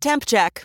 Temp check.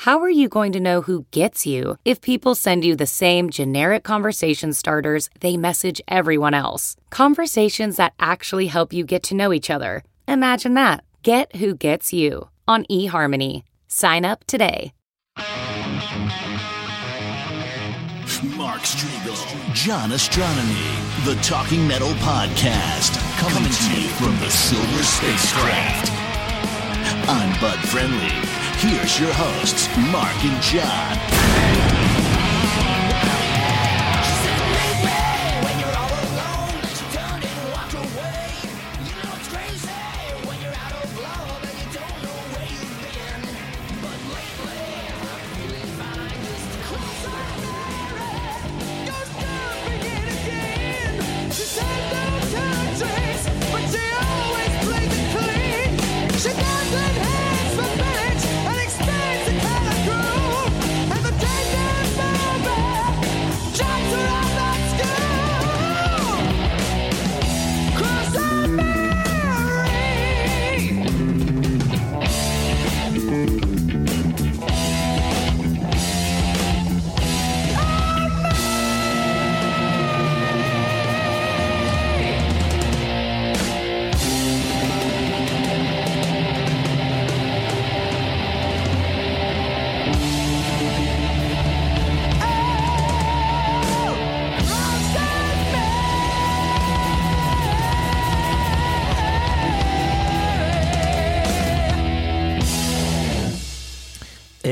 How are you going to know who gets you if people send you the same generic conversation starters they message everyone else? Conversations that actually help you get to know each other. Imagine that. Get who gets you on eHarmony. Sign up today. Mark Strigl, John Ostronomy, the Talking Metal Podcast, coming to you from the Silver Spacecraft. I'm Bud Friendly. Here's your hosts, Mark and John.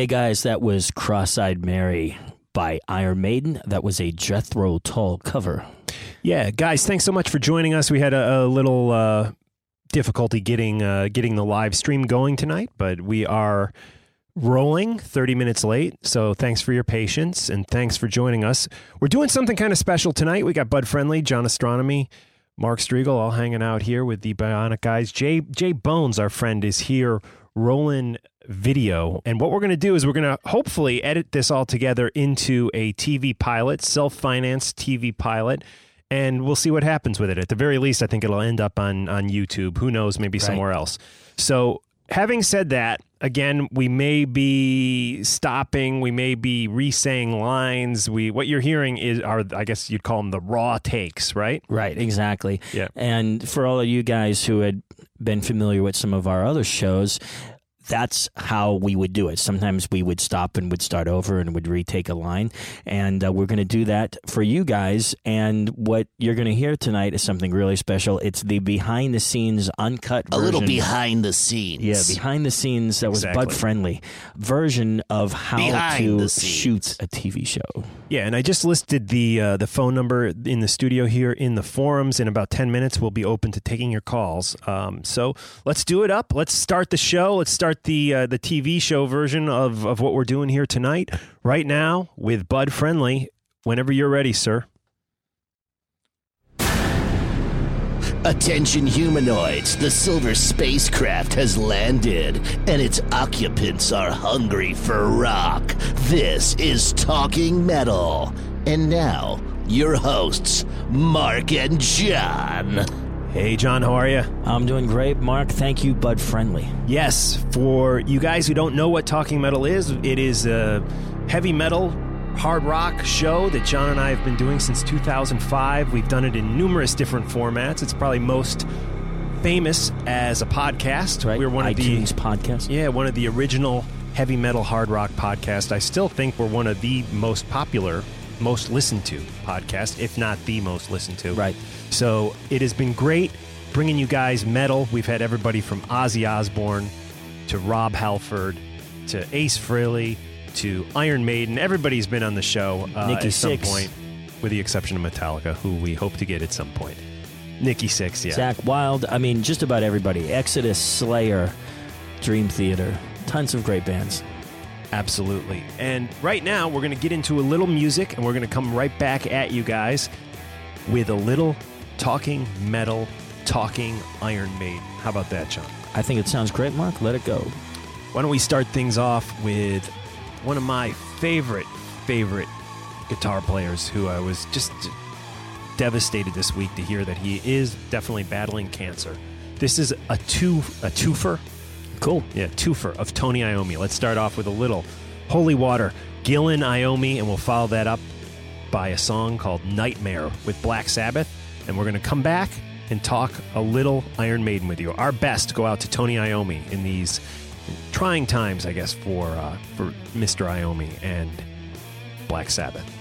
Hey guys, that was Cross Eyed Mary by Iron Maiden. That was a Jethro Tull cover. Yeah, guys, thanks so much for joining us. We had a, a little uh, difficulty getting uh, getting the live stream going tonight, but we are rolling 30 minutes late. So thanks for your patience and thanks for joining us. We're doing something kind of special tonight. We got Bud Friendly, John Ostronomy, Mark Strigl all hanging out here with the Bionic guys. Jay Jay Bones, our friend, is here rolling video. And what we're going to do is we're going to hopefully edit this all together into a TV pilot, self financed TV pilot. And we'll see what happens with it. At the very least, I think it'll end up on, on YouTube. Who knows, maybe Right. somewhere else. So, having said that, again, we may be stopping, we may be re-saying lines. We what you're hearing is are I guess you'd call them the raw takes, right? Right, exactly. Yeah. And for all of you guys who had been familiar with some of our other shows, that's how we would do it. Sometimes we would stop and would start over and would retake a line. And uh, we're going to do that for you guys. And what you're going to hear tonight is something really special. It's the behind the scenes uncut A little behind the scenes. Yeah, behind the scenes that was Exactly. bud friendly version of how Behind to shoot a TV show. Yeah, and I just listed the uh, the phone number in the studio here in the forums. In about ten minutes, we'll be open to taking your calls. Um, so let's do it up. Let's start the show. Let's start the uh, the TV show version of of what we're doing here tonight, right now with Bud Friendly. Whenever you're ready, sir. Attention humanoids, the silver spacecraft has landed, and its occupants are hungry for rock. This is Talking Metal. And now, your hosts, Mark and John. Hey, John, how are you? I'm doing great, Mark. Thank you, Bud Friendly. Yes, for you guys who don't know what talking metal is, it is a heavy metal, hard rock show that John and I have been doing since 2005. We've done it in numerous different formats. It's probably most famous as a podcast. Right? We're one iTunes of the podcast. yeah, one of the original heavy metal hard rock podcasts. I still think we're one of the most popular most listened to podcast, if not the most listened to. Right. So it has been great bringing you guys metal. We've had everybody from Ozzy Osbourne to Rob Halford to Ace Frehley to Iron Maiden. Everybody's been on the show uh, Nikki at some point, with the exception of Metallica, who we hope to get at some point. Nikki Sixx, yeah. Zakk Wylde. I mean, just about everybody. Exodus, Slayer, Dream Theater. Tons of great bands. Absolutely. And right now, we're going to get into a little music and we're going to come right back at you guys with a little talking metal, talking Iron Maiden. How about that, John? I think it sounds great, Mark. Let it go. Why don't we start things off with one of my favorite, favorite guitar players who I was just devastated this week to hear that he is definitely battling cancer. This is a two a twofer. Cool. Yeah, twofer of Tony Iommi. Let's start off with a little Holy Water, Gillan Iommi, and we'll follow that up by a song called Nightmare with Black Sabbath. And we're going to come back and talk a little Iron Maiden with you. Our best go out to Tony Iommi in these trying times, I guess, for uh, for Mr. Iommi and Black Sabbath.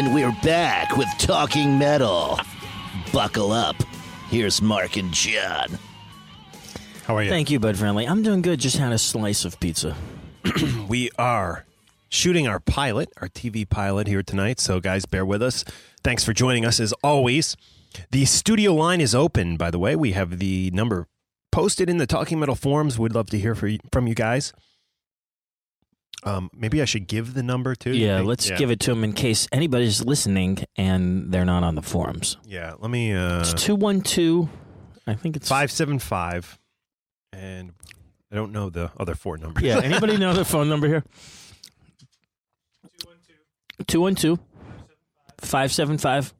And we're back with Talking Metal. Buckle up. Here's Mark and John. How are you? Thank you, Bud Friendly. I'm doing good. Just had a slice of pizza. we are shooting our pilot, our TV pilot here tonight. So, guys, bear with us. Thanks for joining us as always. The studio line is open, by the way. We have the number posted in the Talking Metal forums. We'd love to hear from you guys. Um, maybe I should give the number too. you Yeah, think? let's give it to them in case anybody's listening and they're not on the forums. Yeah, let me. Uh, It's 212. I think it's five seven five, and I don't know the other four numbers. Yeah, anybody know the phone number here? 212 575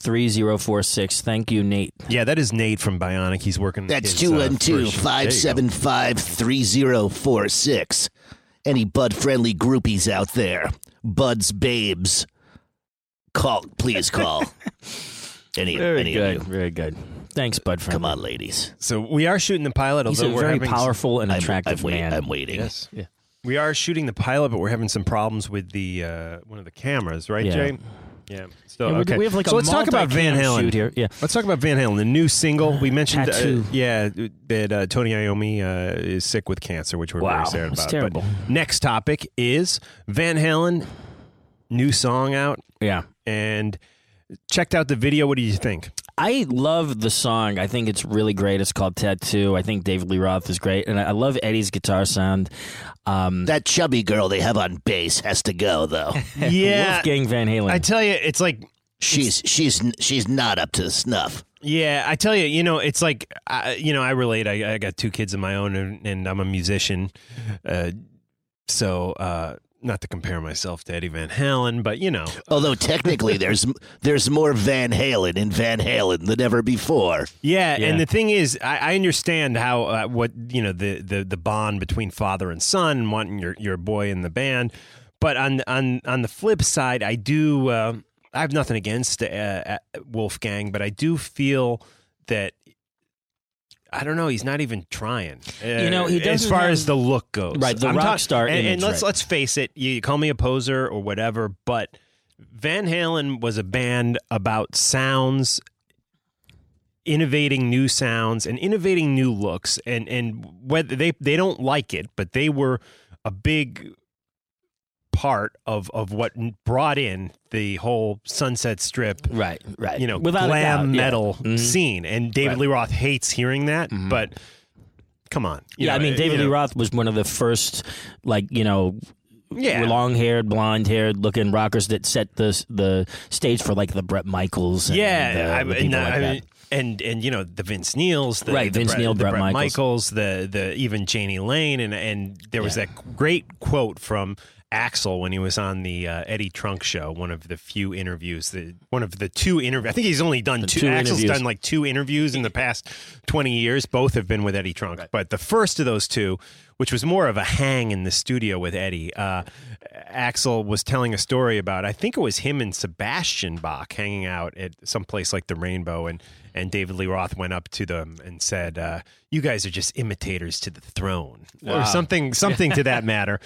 3046. Thank you, Nate. yeah, that is Nate from Bionic. He's working. That's his, uh, 212 first- there 575 3046. Any Bud friendly groupies out there? Bud's babes. Call, please call. Any, Very any good. of you. Very good. Thanks, Bud. Come on, ladies. So we are shooting the pilot. He's although a we're very having powerful and I'm, attractive I'm, wait, man. I'm waiting. Yes. Yeah. We are shooting the pilot, but we're having some problems with the uh, one of the cameras, right, Yeah. Jay? Yeah. So Yeah, okay. we have like so let's talk about Van Halen. here. Yeah. Let's talk about Van Halen, the new single. We mentioned, uh, yeah, that uh, Tony Iommi uh, is sick with cancer, which we're Wow, very sad that's about. terrible. But next topic is Van Halen, new song out, Yeah. and checked out the video. What do you think? I love the song. I think it's really great. It's called Tattoo. I think David Lee Roth is great. And I I love Eddie's guitar sound. Um, That chubby girl they have on bass has to go, though. Yeah, Wolfgang Van Halen. I tell you, it's like she's she's she's not up to snuff. Yeah, I tell you, you know, it's like, I, you know, I relate. I, I got two kids of my own, and, and I'm a musician. Uh, so, uh, not to compare myself to Eddie Van Halen, but you know, Although technically there's there's more Van Halen in Van Halen than ever before. yeah. Yeah. And the thing is, I, I understand how uh, what you know the, the the bond between father and son, and wanting your your boy in the band. But on on on the flip side, I do. Uh, I have nothing against uh, uh, Wolfgang, but I do feel that I don't know. He's not even trying. You know, he as far have- as the look goes. Right, the I'm rock talk- star And, and let's right. let's face it. You call me a poser or whatever, but Van Halen was a band about sounds, innovating new sounds and innovating new looks, and and whether they they don't like it, but they were a big part of of what brought in the whole Sunset Strip right, right. you know, Without glam doubt, yeah. metal Mhm. scene. And David Right. Lee Roth hates hearing that, but come on. You Yeah, know, I mean, uh, David Lee know, Roth was one of the first, like, you know, Yeah. long haired, blonde haired looking rockers that set the the stage for like the Bret Michaels. And, Yeah, uh, I, the and, people I like mean, and and you know the Vince Neils, the, Right, the Vince Bret, Neil, the Bret Michaels. Michaels, the the even Jani Lane, and and there was Yeah. that great quote from Axl when he was on the uh, Eddie Trunk show, one of the few interviews, that one of the two interviews. I think he's only done two. two Axl's done like two interviews in the past twenty years. Both have been with Eddie Trunk, but the first of those two, which was more of a hang in the studio with Eddie, uh, Axl was telling a story about. I think it was him and Sebastian Bach hanging out at some place like the Rainbow, and and David Lee Roth went up to them and said, uh, "You guys are just imitators to the throne," or something something to that matter.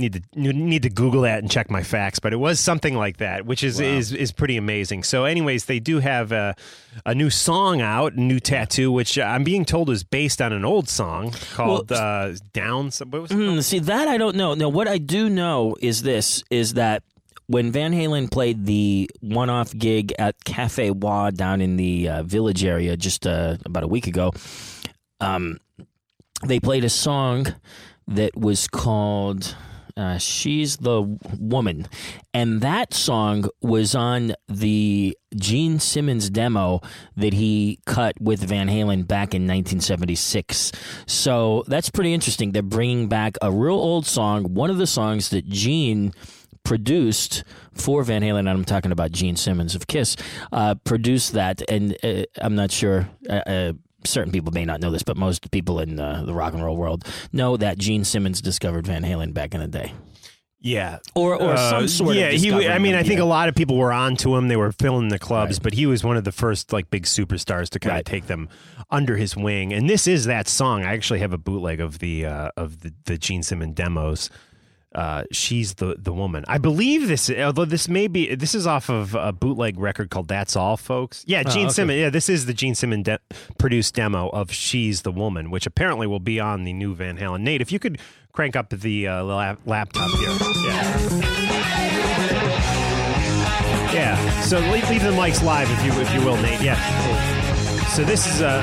Need to need to Google that and check my facts, but it was something like that, which is is is pretty amazing. So, anyways, they do have a, a new song out, new tattoo, which I'm being told is based on an old song called uh, "Down." some- What was it called? Hmm, see that I don't know. Now what I do know is this: is that when Van Halen played the one-off gig at Cafe Wa down in the uh, Village area just uh, about a week ago, um, they played a song that was called uh, "She's the Woman," and that song was on the Gene Simmons demo that he cut with Van Halen back in 1976. So that's pretty interesting. They're bringing back a real old song, one of the songs that Gene produced for Van Halen, and I'm talking about Gene Simmons of Kiss, uh, produced that, and uh, I'm not sure. Uh, uh, certain people may not know this, but most people in uh, the rock and roll world know that Gene Simmons discovered Van Halen back in the day, Yeah, or or Uh, some sort yeah, of. he. I mean, I think yeah. a lot of people were onto him. They were filling the clubs, Right. but he was one of the first like big superstars to kind Right. of take them under his wing. And this is that song. I actually have a bootleg of the uh, of the, the Gene Simmons demos. Uh, she's the the woman. I believe this. Although this may be this is off of a bootleg record called "That's All, Folks." Yeah, Gene okay. Simmons. Yeah, this is the Gene Simmons de- produced demo of "She's the Woman," which apparently will be on the new Van Halen. Nate, if you could crank up the uh, lap- laptop here. Yeah. Yeah. So leave, leave the mics live if you if you will, Nate. Yeah. So this is a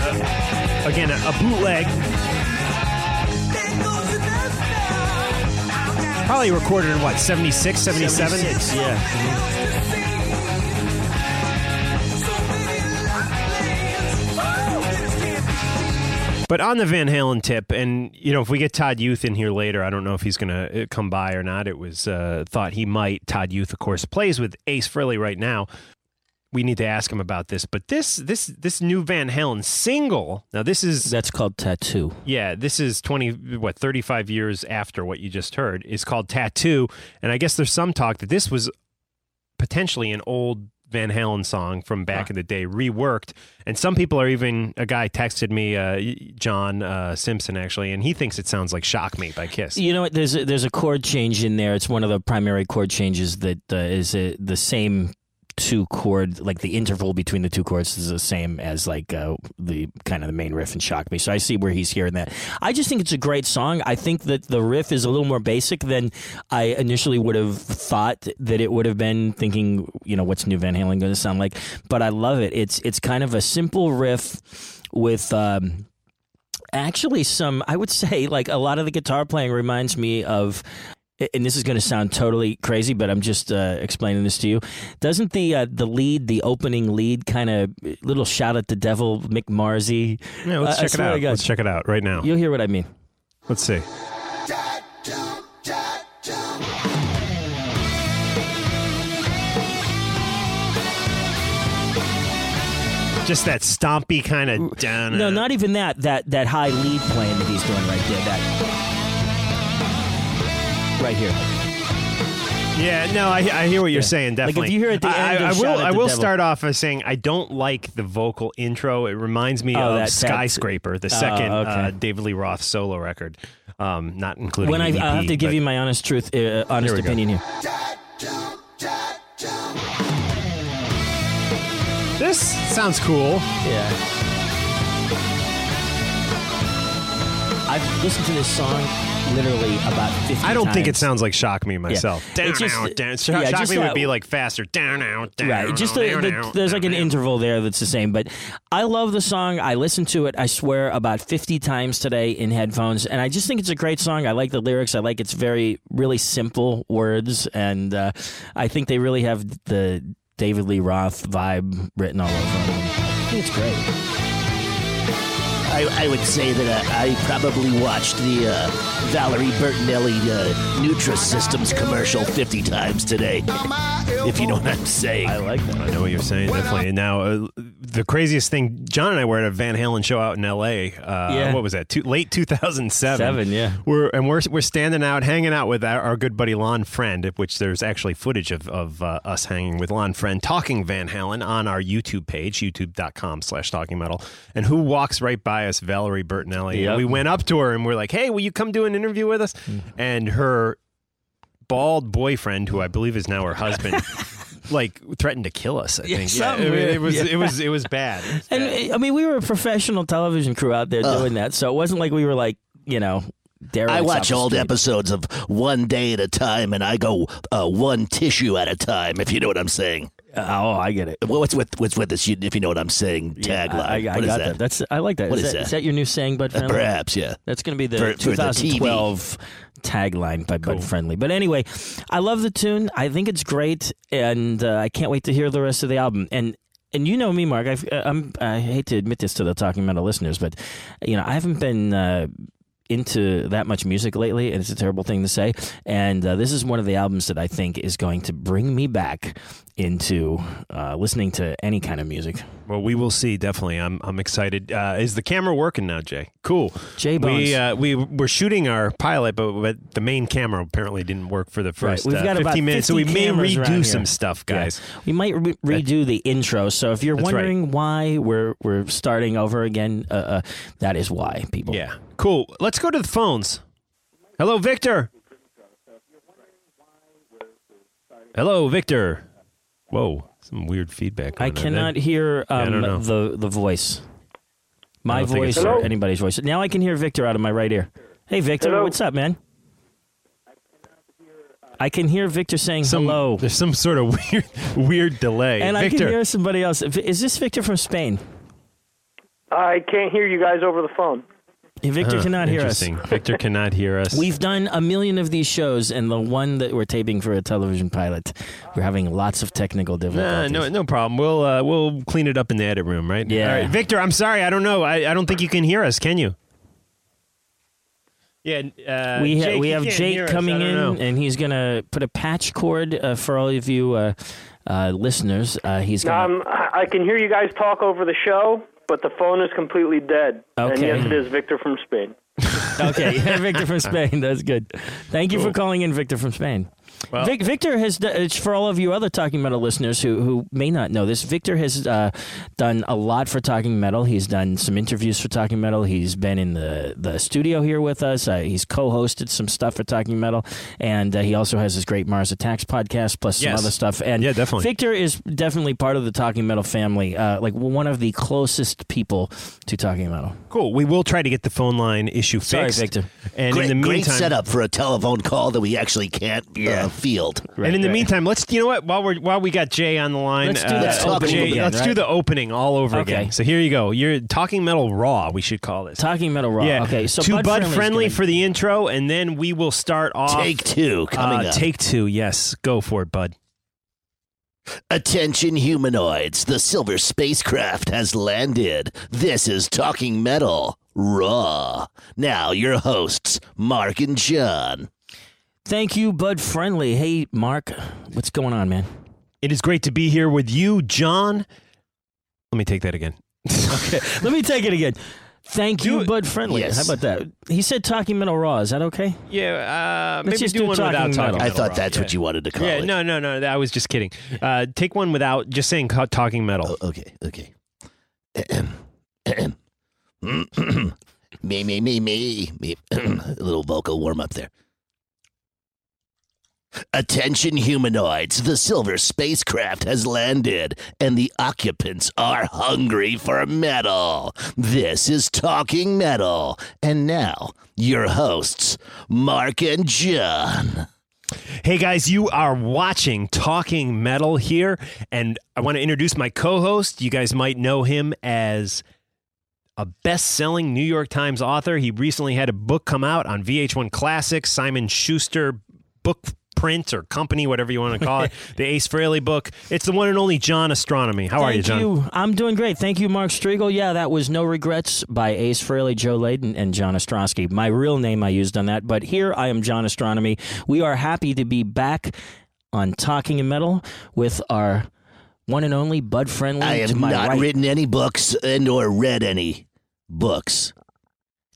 again a, a bootleg. Probably recorded in what 76, 77? 76, yeah. But on the Van Halen tip, and you know, if we get Todd Youth in here later, I don't know if he's going to come by or not. It was uh, thought he might. Todd Youth, of course, plays with Ace Frehley right now. We need to ask him about this. But this this this new Van Halen single. Now this is That's called Tattoo. yeah, this is 20 what 35 years after what you just heard. Is called Tattoo, and I guess there's some talk that this was potentially an old Van Halen song from back in the day reworked. And some people are even a guy texted me uh, John uh, Simpson actually and he thinks it sounds like Shock Me by Kiss. You know what? There's a, there's a chord change in there. It's one of the primary chord changes that uh, is uh the same two chord, like the interval between the two chords is the same as like uh, the kind of the main riff in Shock Me. So I see where he's hearing that. I just think it's a great song. I think that the riff is a little more basic than I initially would have thought that it would have been. Thinking, you know, what's New Van Halen going to sound like? But I love it. It's it's kind of a simple riff with. Um, actually some i would say like a lot of the guitar playing reminds me of and this is going to sound totally crazy but i'm just uh, explaining this to you doesn't the uh, the lead the opening lead kind of little shout at the devil McMarzy? Yeah, let's I check it out. Let's check it out right now. you'll hear what i mean Let's see. Just that stompy kind of down. no not even that that that high lead playing that he's doing right there that right here Yeah, no, I, I hear what you're Yeah. saying. Like, if Definitely. you hear at the end I, of I will. At I the will Devil- start off by saying I don't like the vocal intro. It reminds me Oh, of that- that- Skyscraper, the second okay. uh, David Lee Roth solo record, um, not including when I, the I have EP, to give but- you my honest truth uh, honest Here we go. opinion here This sounds cool. Yeah. I've listened to this song literally about 50 I don't think it sounds like Shock Me myself. Down, It's just- out, down. Shock, yeah, Shock Me would be like faster. Down, out, down, Right, just the, down, the, there's like an interval there that's the same, but I love the song. I listened to it, I swear, about 50 times today in headphones, and I just think it's a great song. I like the lyrics. I like its very, really simple words, and uh, I think they really have the David Lee Roth vibe written all over them. I think it's great. I, I would say that uh, I probably watched the uh, Valerie Bertinelli uh, Nutrisystems commercial 50 times today, if you know what I'm saying. I like that. I know what you're saying, definitely. And now, uh, the craziest thing, John and I were at a Van Halen show out in L.A. Uh, Yeah. What was that? Two, late 2007. Seven, yeah. We're and we're we're standing out, hanging out with our, our good buddy Lon Friend, which there's actually footage of of uh, us hanging with Lon Friend talking Van Halen on our YouTube page, YouTube.com/slash Talking Metal. And who walks right by us? Valerie Bertinelli. Yep. And we went up to her and we're like, "Hey, will you come do an interview with us?" And her bald boyfriend, who I believe is now her husband. Like threatened to kill us. I Yeah, think. I mean, it was. yeah. It was. It was bad. It was bad. And I mean, we were a professional television crew out there doing that, so it wasn't like we were like, you know, derelicts I watch the old street. episodes of One Day at a Time, and I go uh, one tissue at a time, if you know what I'm saying. Uh, oh, I get it. What's with what's with this? If you know what I'm saying, Yeah, tagline. I, I, I What is got that? That's I like that. What is is that, that? is that your new saying, Bud Uh, Friendly? perhaps, yeah. That's going to be the For- for the 2012 tagline by Bud Friendly. But anyway, I love the tune. I think it's great, and uh, I can't wait to hear the rest of the album. And and you know me, Mark. I've, uh, I'm I hate to admit this to the Talking Metal listeners, but you know I haven't been. Uh, into that much music lately, and it's a terrible thing to say. And uh, this is one of the albums that I think is going to bring me back into uh, listening to any kind of music. Well, we will see. Definitely, I'm. I'm excited. Uh, is the camera working now, Jay? Cool. Jay Bones. We uh, we were shooting our pilot, but, but the main camera apparently didn't work for the first We've uh, got 15 about minutes. So we may redo some stuff, Yeah. guys. We might re- redo the intro. So if you're That's right. wondering why we're we're starting over again, uh, uh, that is why, people. Yeah. Cool. Let's go to the phones. Hello, Victor. Hello, Victor. Whoa, some weird feedback. I going on there. cannot hear I don't um, know. the the voice. My voice or anybody's voice. Now I can hear Victor out of my right ear. Hey, Victor, Hello. what's up, man? I can hear Victor saying Some, hello, There's some sort of weird, weird delay. and I can hear somebody else. Is this Victor from Spain? I can't hear you guys over the phone. Hey, Victor Huh, cannot hear us. interesting. Victor cannot hear us. We've done a million of these shows, and the one that we're taping for a television pilot, we're having lots of technical Nah, difficulties. no, no problem. We'll uh, we'll clean it up in the edit room, right? Yeah. All right, Victor. I'm sorry. I don't know. I, I don't think you can hear us. Can you? Yeah. Uh, we ha- Jake, we have Jake coming in, know. and he's gonna put a patch cord uh, for all of you uh, uh, listeners. Uh, he's gonna. Um, I I can hear you guys talk over the show, but the phone is completely dead. Okay. And yes, it is Victor from Spain. okay, yeah, Victor from Spain. That's good. Thank you for calling in, Victor from Spain. Well- Vic, Victor has. It's for all of you other Talking Metal listeners who who may not know this. Victor has uh, done a lot for Talking Metal. He's done some interviews for Talking Metal. He's been in the the studio here with us. Uh, he's co-hosted some stuff for Talking Metal, and uh, he also has his great Mars Attacks podcast plus some Yes. other stuff. And Yeah, definitely. Victor is definitely part of the Talking Metal family. Uh, like one of the closest people to Talking Metal. Cool. We will try to get the phone line issue Sorry, fixed. Victor. And great, in the great meantime, setup for a telephone call that we actually can't uh, field. and in the right. meantime, let's you know what? While we're while we got Jay on the line, Let's do uh, that opening Jay, again, let's do the opening all over Okay. again. So here you go. You're talking metal raw. We should call this. Talking Metal Raw. yeah. Okay, so to Bud, Bud friendly gonna- for the intro, and then we will start off. Take two coming uh, up. Take two. Yes, go for it, Bud. Attention humanoids, the silver spacecraft has landed. This is Talking Metal Raw. Now, your hosts, Mark and John. Thank you, Bud Friendly. Hey, Mark, what's going on, man? It is great to be here with you, John. Let me take that again. Okay, let me take it again. Thank Do you, it. Bud Friendly. Yes. How about that? He said Talking Metal Raw. Is that okay? Yeah, uh, maybe just do, do one without Talking talking. Metal. I metal thought raw, that's yeah. what you wanted to call it. Yeah, it. no, no, no. I was just kidding. Uh, take one without just saying talking metal. Oh, okay, okay. Ahem, ahem. me, me, me, me, me. A little vocal warm up there. Attention humanoids, the silver spacecraft has landed, and the occupants are hungry for metal. This is Talking Metal. And now, your hosts, Mark and John. Hey guys, you are watching Talking Metal here, and I want to introduce my co-host. You guys might know him as a best-selling New York Times author. He recently had a book come out on VH1 Classics, Simon Schuster book print or company, whatever you want to call it, the Ace Frehley book. It's the one and only John Ostronomy. How are you, Thank John? I'm doing great. Thank you, Mark Strigl. Yeah, that was No Regrets by Ace Frehley, Joe Layden, and John Ostrowski. My real name I used on that, but here I am, John Ostronomy. We are happy to be back on Talking in Metal with our one and only Bud Friendly. I to have my not right. written any books and or read any books.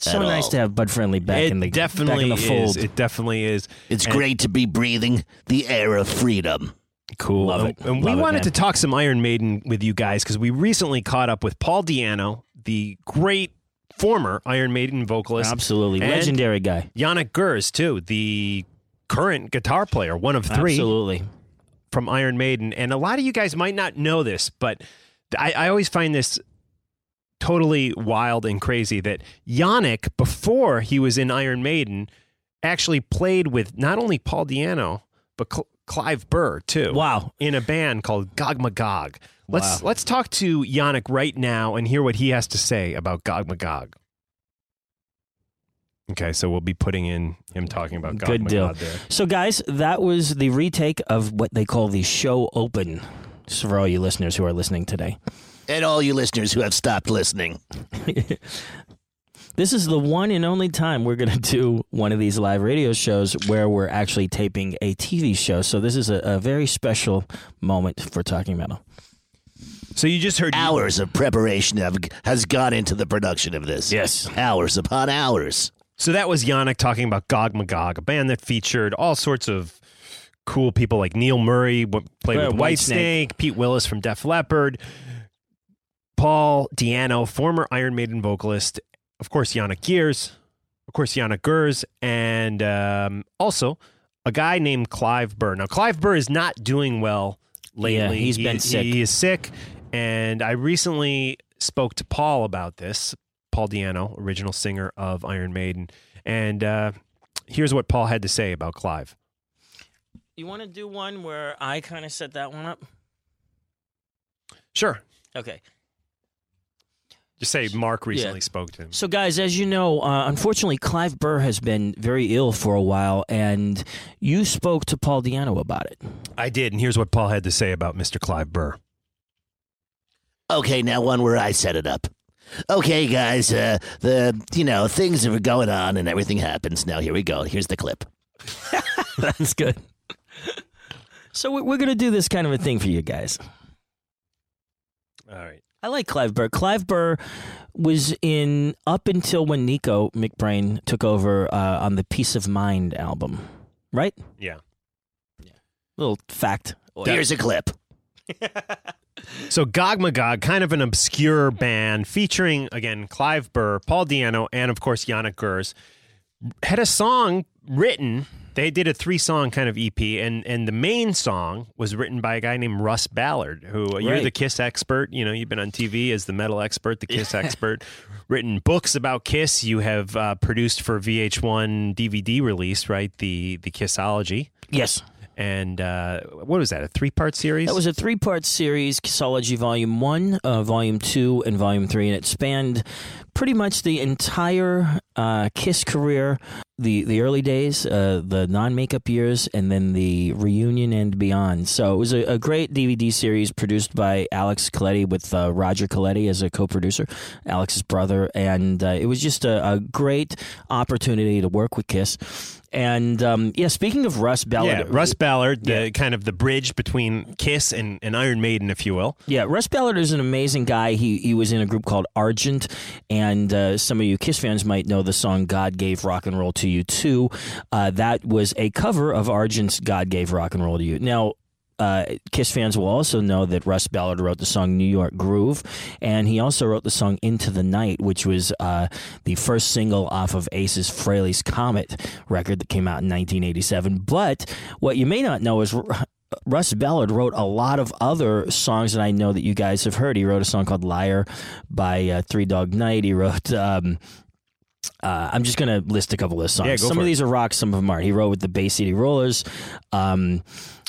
It's so at nice all. to have Bud Friendly back it in the definitely back in the fold. is. It definitely is. It's And- great to be breathing the air of freedom. Cool. Love and, it. and we it, wanted man. to talk some Iron Maiden with you guys because we recently caught up with Paul Di'Anno, the great former Iron Maiden vocalist. Absolutely legendary guy. Yannick Gers, too, the current guitar player, one of three Absolutely. from Iron Maiden. And a lot of you guys might not know this, but I, I always find this totally wild and crazy that Yannick, before he was in Iron Maiden, actually played with not only Paul Di'Anno, but Cl- Clive Burr, too Wow. in a band called Gog Magog. Let's Wow. let's talk to Yannick right now and hear what he has to say about Gog Magog. Okay, so we'll be putting in him talking about Gog Good deal. There. So, guys, that was the retake of what they call the show open. For all you listeners who are listening today. And all you listeners who have stopped listening. This is the one and only time we're going to do one of these live radio shows where we're actually taping a TV show. So, this is a, a very special moment for Talking Metal. So you just heard Hours of preparation have, has gone into the production of this. Yes. Hours upon hours. So that was Yannick talking about Gog Magog, a band that featured all sorts of cool people like Neil Murray, played Yeah, with Whitesnake. Whitesnake, Pete Willis from Def Leppard, Paul Di'Anno, former Iron Maiden vocalist, of course Yannick Gers, of course Yannick Gers, and um, also a guy named Clive Burr. Now, Clive Burr is not doing well lately. Yeah, he's He- been sick. He is sick, and I recently spoke to Paul about this. Paul Di'Anno, original singer of Iron Maiden, and uh, here's what Paul had to say about Clive. You want to do one where I kind of set that one up? Sure, Okay. Just say Mark recently spoke to him. So, guys, as you know, uh, unfortunately, Clive Burr has been very ill for a while, and you spoke to Paul Di'Anno about it. I did, and here's what Paul had to say about Mr. Clive Burr. Okay, now one where I set it up. Okay, guys, uh, the you know things are going on and everything happens. Now here we go. Here's the clip. That's good. So, we're going to do this kind of a thing for you guys. All right. I like Clive Burr. Clive Burr was in up until when Nicko McBrain took over uh, on the Piece of Mind album, right? Yeah. Little fact. Here's a clip. So Gog Magog, kind of an obscure band featuring again Clive Burr, Paul Di'Anno, and of course Yannick Gers, had a song written. They did a three-song kind of EP, and and the main song was written by a guy named Russ Ballard, who uh, you're the Kiss expert. You know, you've been on TV as the metal expert, the Kiss expert. Written books about Kiss. You have uh, produced for VH1 DVD release, right? The the Kissology. Yes. And uh, what was that? A three-part series? That was a three part series, Kissology Volume 1, uh, Volume 2, and Volume 3, and it spanned pretty much the entire uh, Kiss career the, the early days, uh, the non makeup years, and then the reunion and beyond. So it was a, a great DVD series produced by Alex Coletti with uh, Roger Coletti as a co producer, Alex's brother. And uh, it was just a, a great opportunity to work with Kiss. And um, yeah, speaking of Russ Ballard, Yeah, Russ Ballard, the Yeah. kind of the bridge between Kiss and, and Iron Maiden, if you will. Yeah, Russ Ballard is an amazing guy. He he was in a group called Argent, and uh, some of you Kiss fans might know the song "God Gave Rock and Roll to You Too." Uh, that was a cover of Argent's "God Gave Rock and Roll to You." Now. Uh, Kiss fans will also know that Russ Ballard wrote the song New York Groove, and he also wrote the song Into the Night, which was uh, the first single off of Ace's Frehley's Comet record that came out in 1987. But what you may not know is Russ Ballard wrote a lot of other songs that I know that you guys have heard. He wrote a song called "Liar" by uh, Three Dog Night. He wrote. Um, uh, I'm just going to list a couple of songs. Yeah, some of it. these are rock, some of them aren't. He wrote with the Bay City Rollers. Um,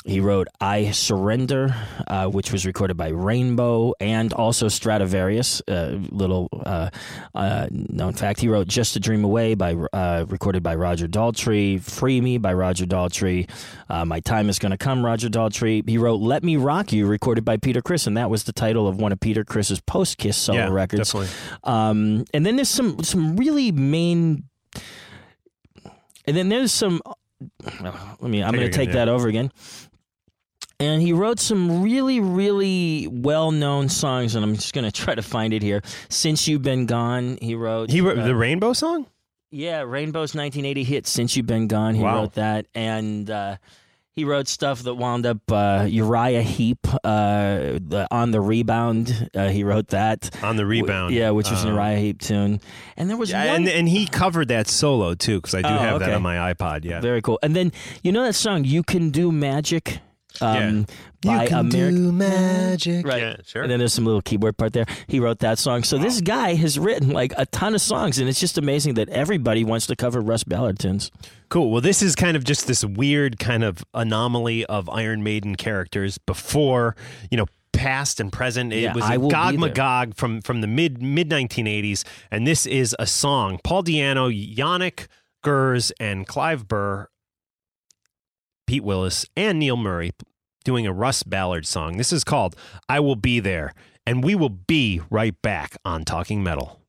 he wrote "I Surrender," uh, which was recorded by Rainbow and also Stradivarius. Uh, little uh, uh, known fact: he wrote "Just a Dream Away" by uh, recorded by Roger Daltrey, "Free Me" by Roger Daltrey, uh, "My Time Is Gonna Come" Roger Daltrey. He wrote "Let Me Rock You" recorded by Peter Criss, and that was the title of one of Peter Criss's post Kiss solo yeah, records. definitely. Um, and then there's some some really main, and then there's some. Let me. I'm going to take that over again. And he wrote some really, really well-known songs, and I'm just going to try to find it here. Since you've been gone, he wrote. He wrote uh, the Rainbow song? yeah, Rainbow's 1980 hit "Since You've Been Gone." He Wow. wrote that, and uh, he wrote stuff that wound up uh, Uriah Heep uh, the, on the rebound. Uh, he wrote that. On the rebound. Yeah, which was an Um, Uriah Heep tune. And there was Yeah, one and, and he covered that solo too, because I do Oh, have that on my iPod. Yeah. very cool. And then you know that song "You Can Do Magic" um, by you can Ameri- do magic. Right. Yeah, sure. And then there's some little keyboard part there. He wrote that song. So this guy has written like a ton of songs, and it's just amazing that everybody wants to cover Russ Ballard tunes. Cool. Well, this is kind of just this weird kind of anomaly of Iron Maiden characters before, you know, past and present. It Yeah, was I a will Gog be there. Magog from from the mid mid 1980s, and this is a song. Paul Di'Anno, Yannick Gers, and Clive Burr, Pete Willis, and Neil Murray doing a Russ Ballard song. This is called "I Will Be There," and we will be right back on Talking Metal.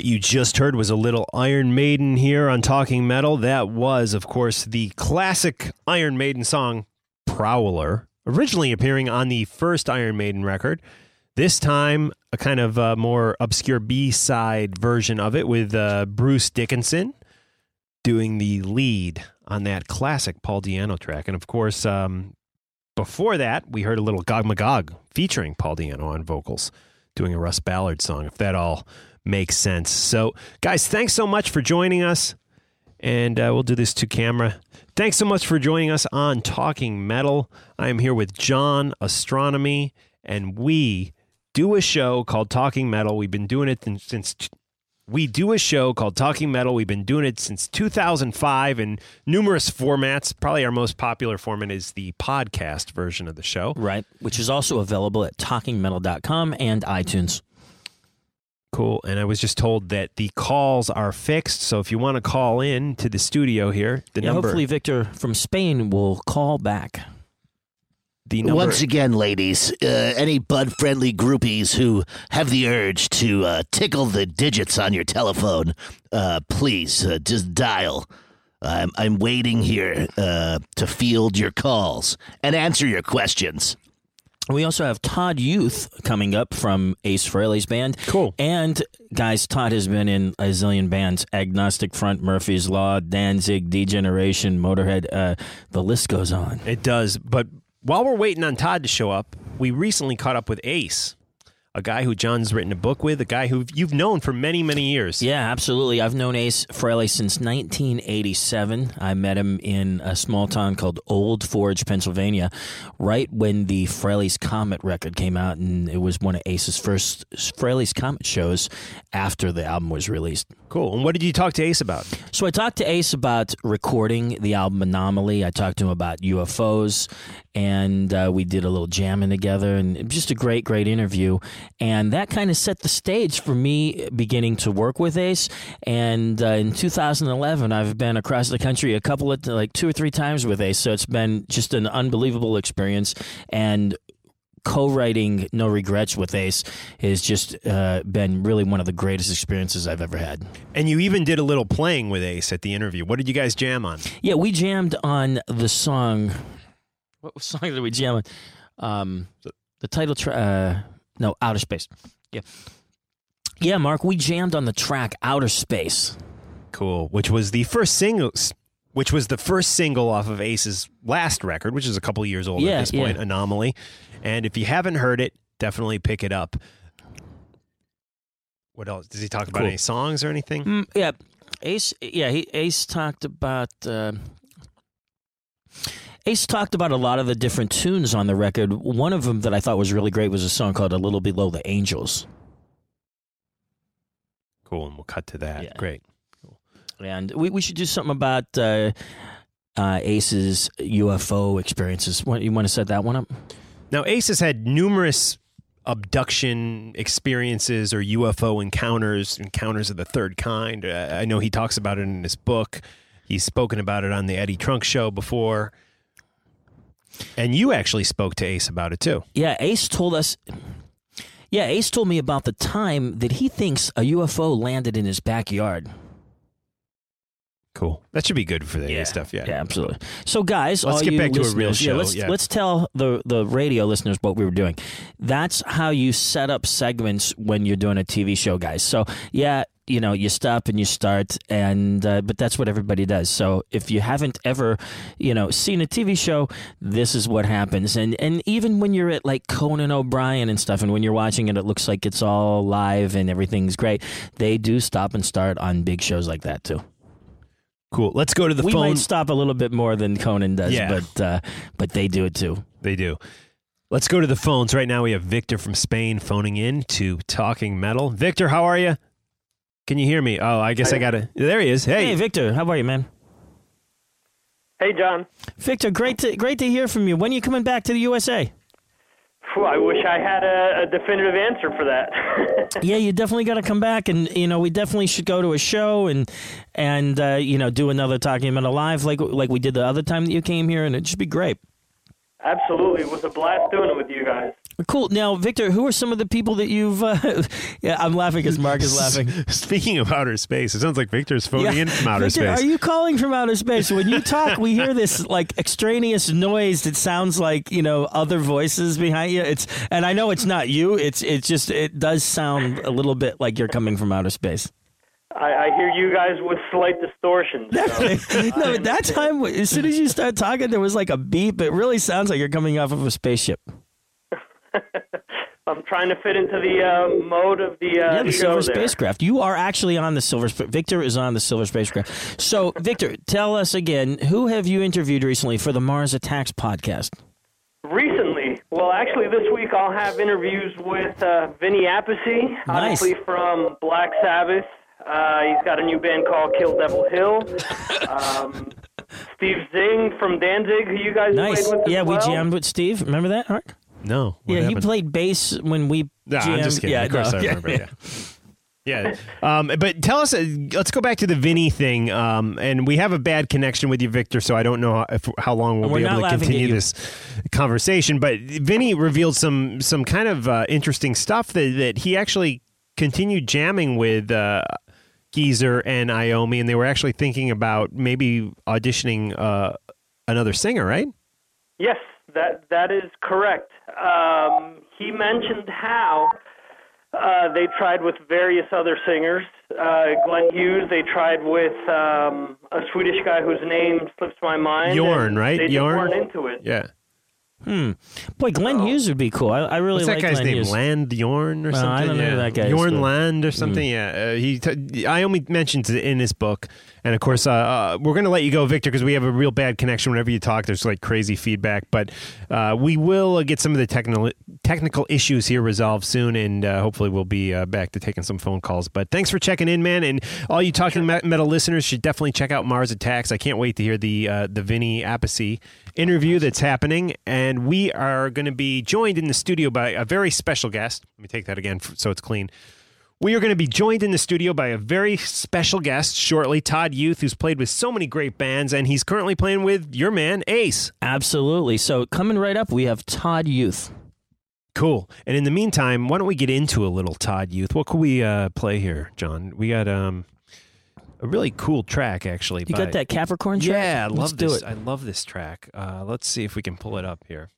What you just heard was a little Iron Maiden here on Talking Metal. That was, of course, the classic Iron Maiden song, Prowler, originally appearing on the first Iron Maiden record. This time, a kind of uh, more obscure B side version of it with uh, Bruce Dickinson doing the lead on that classic Paul Di'Anno track. And of course, um, before that, we heard a little Gog Magog featuring Paul Di'Anno on vocals, doing a Russ Ballard song, if that all makes sense. So, guys, thanks so much for joining us. And uh, we'll do this to camera. Thanks so much for joining us on Talking Metal. I am here with John Ostronomy, and we do a show called Talking Metal. We've been doing it since we do a show called Talking Metal. We've been doing it since 2005 in numerous formats. Probably our most popular format is the podcast version of the show. Right, which is also available at talkingmetal.com and iTunes. Cool. And I was just told that the calls are fixed. So if you want to call in to the studio here, the Yeah, number. hopefully, Victor from Spain will call back. the number Once again, ladies, uh, any bud friendly groupies who have the urge to uh, tickle the digits on your telephone, uh, please uh, just dial. I'm, I'm waiting here uh, to field your calls and answer your questions. We also have Todd Youth coming up from Ace Frehley's band. Cool. And guys, Todd has been in a zillion bands: Agnostic Front, Murphy's Law, Danzig, Degeneration, Motorhead. Uh, the list goes on. It does. But while we're waiting on Todd to show up, we recently caught up with Ace, a guy who John's written a book with, a guy who you've known for many, many years. Yeah, absolutely. I've known Ace Frehley since 1987. I met him in a small town called Old Forge, Pennsylvania, right when the Frehley's Comet record came out, and it was one of Ace's first Frehley's Comet shows after the album was released. Cool. And what did you talk to Ace about? So I talked to Ace about recording the album Anomaly. I talked to him about UFOs, and uh, we did a little jamming together, and just a great, great interview. And that kind of set the stage for me beginning to work with Ace. And uh, in 2011, I've been across the country a couple of like two or three times with Ace, so it's been just an unbelievable experience. And co-writing No Regrets with Ace has just uh, been really one of the greatest experiences I've ever had. And you even did a little playing with Ace at the interview. What did you guys jam on? Yeah, we jammed on the song. What song did we jam on? Um, the title track. Uh, no, Outer Space. Yeah. Yeah, Mark, we jammed on the track Outer Space. Cool. Which was the first single. Which was the first single off of Ace's last record, which is a couple years old Yeah, at this point, yeah. Anomaly. And if you haven't heard it, definitely pick it up. What else? Does he talk about Cool. any songs or anything? Mm, yeah, Ace. Yeah, he, Ace talked about. Uh, Ace talked about a lot of the different tunes on the record. One of them that I thought was really great was a song called "A Little Below the Angels." Cool. And we'll cut to that. Yeah. Great. Cool. And we, we should do something about uh, uh, Ace's UFO experiences. What, you want to set that one up? Now, Ace has had numerous abduction experiences or UFO encounters, encounters of the third kind. Uh, I know he talks about it in his book. He's spoken about it on the Eddie Trunk show before. And you actually spoke to Ace about it too. Yeah, Ace told us. Yeah, Ace told me about the time that he thinks a UFO landed in his backyard. Cool. That should be good for the stuff. Yeah. Yeah, absolutely. So, guys, Let's all get you back to a real listeners- yeah, show, let's yeah. let's tell the the radio listeners what we were doing. That's how you set up segments when you're doing a TV show, guys. So, yeah, you know, you stop and you start, and uh, but that's what everybody does. So, if you haven't ever, you know, seen a TV show, this is what happens. And and even when you're at like Conan O'Brien and stuff, and when you're watching it, it looks like it's all live and everything's great. They do stop and start on big shows like that too Cool. Let's go to the we phone. might stop a little bit more than Conan does, Yeah. but uh, but they do it too. They do. Let's go to the phones. Right now we have Victor from Spain phoning in to Talking Metal. Victor, how are you? Can you hear me? Oh, I guess I got to. There he is. Hey, Hey. Victor, how are you, man? Hey, John. Victor, great to great to hear from you. When are you coming back to the USA? Phew, I wish I had a, a definitive answer for that. yeah, you definitely got to come back, and you know we definitely should go to a show and and uh, you know do another Talking Metal live like like we did the other time that you came here, and it'd just be great. Absolutely. It was a blast doing it with you guys. Cool. Now, Victor, who are some of the people that you've? Uh, yeah, I'm laughing because Mark is laughing. Speaking of outer space, it sounds like Victor's phoning in from outer Victor, space. Are you calling from outer space? When you talk, we hear this like extraneous noise that sounds like you know other voices behind you. It's and I know it's not you. It's it's just it does sound a little bit like you're coming from outer space. I, I hear you guys with slight distortions. So no, at that time, as soon as you start talking, there was like a beep. It really sounds like you're coming off of a spaceship. I'm trying to fit into the uh, mode of the, uh, yeah, the silver there. spacecraft. You are actually on the silver. Victor is on the silver spacecraft. So, Victor, tell us again, who have you interviewed recently for the Mars Attacks podcast? Recently, well, actually, this week I'll have interviews with uh, Vinny Appice, obviously from Black Sabbath. Uh, he's got a new band called Kill Devil Hill. Um, Steve Zing from Danzig, who you guys Nice. played with Yeah, we well. jammed with Steve. Remember that, Mark? No. What yeah, happened? he played bass when we Nah. I'm just kidding. Yeah, of course no, I yeah. remember. Yeah. Yeah, um, but tell us. Uh, let's go back to the Vinny thing. Um, and we have a bad connection with you, Victor. So I don't know how, if, how long we'll be able to continue this conversation. But Vinny revealed some some kind of uh, interesting stuff that that he actually continued jamming with uh, Geezer and Iommi, and they were actually thinking about maybe auditioning uh, another singer, right? Yes, that that is correct. Um, he mentioned how uh, they tried with various other singers. Uh, Glenn Hughes, they tried with um, a Swedish guy whose name slips my mind. Jorn, and right? They just weren't into it. Yeah. Hmm. Boy, Glenn Hughes would be cool. I, I really What's that guy's Glenn name? Hughes. Land Jorn or Well, something? I don't know yeah. who that guy is, Jorn but- Land or something. Yeah. Uh, he. T- I only mentioned it in his book, and of course, uh, uh, we're going to let you go, Victor, because we have a real bad connection. Whenever you talk, there's like crazy feedback, but uh, we will uh, get some of the technical technical issues here resolved soon, and uh, hopefully, we'll be uh, back to taking some phone calls. But thanks for checking in, man, and all you talking Me- metal listeners should definitely check out Mars Attacks. I can't wait to hear the uh, the Vinny Appice interview that's happening, and we are going to be joined in the studio by a very special guest. Let me take that again so it's clean. We are going to be joined in the studio by a very special guest shortly, Todd Youth, who's played with so many great bands, and he's currently playing with your man, Ace. Absolutely. So coming right up, we have Todd Youth. Cool. And in the meantime, why don't we get into a little Todd Youth? What could we uh, play here, John? We got um, a really cool track, actually. You by- got that Capricorn track? Yeah, I Let's love do this. it. I love this track. Uh, let's see if we can pull it up here.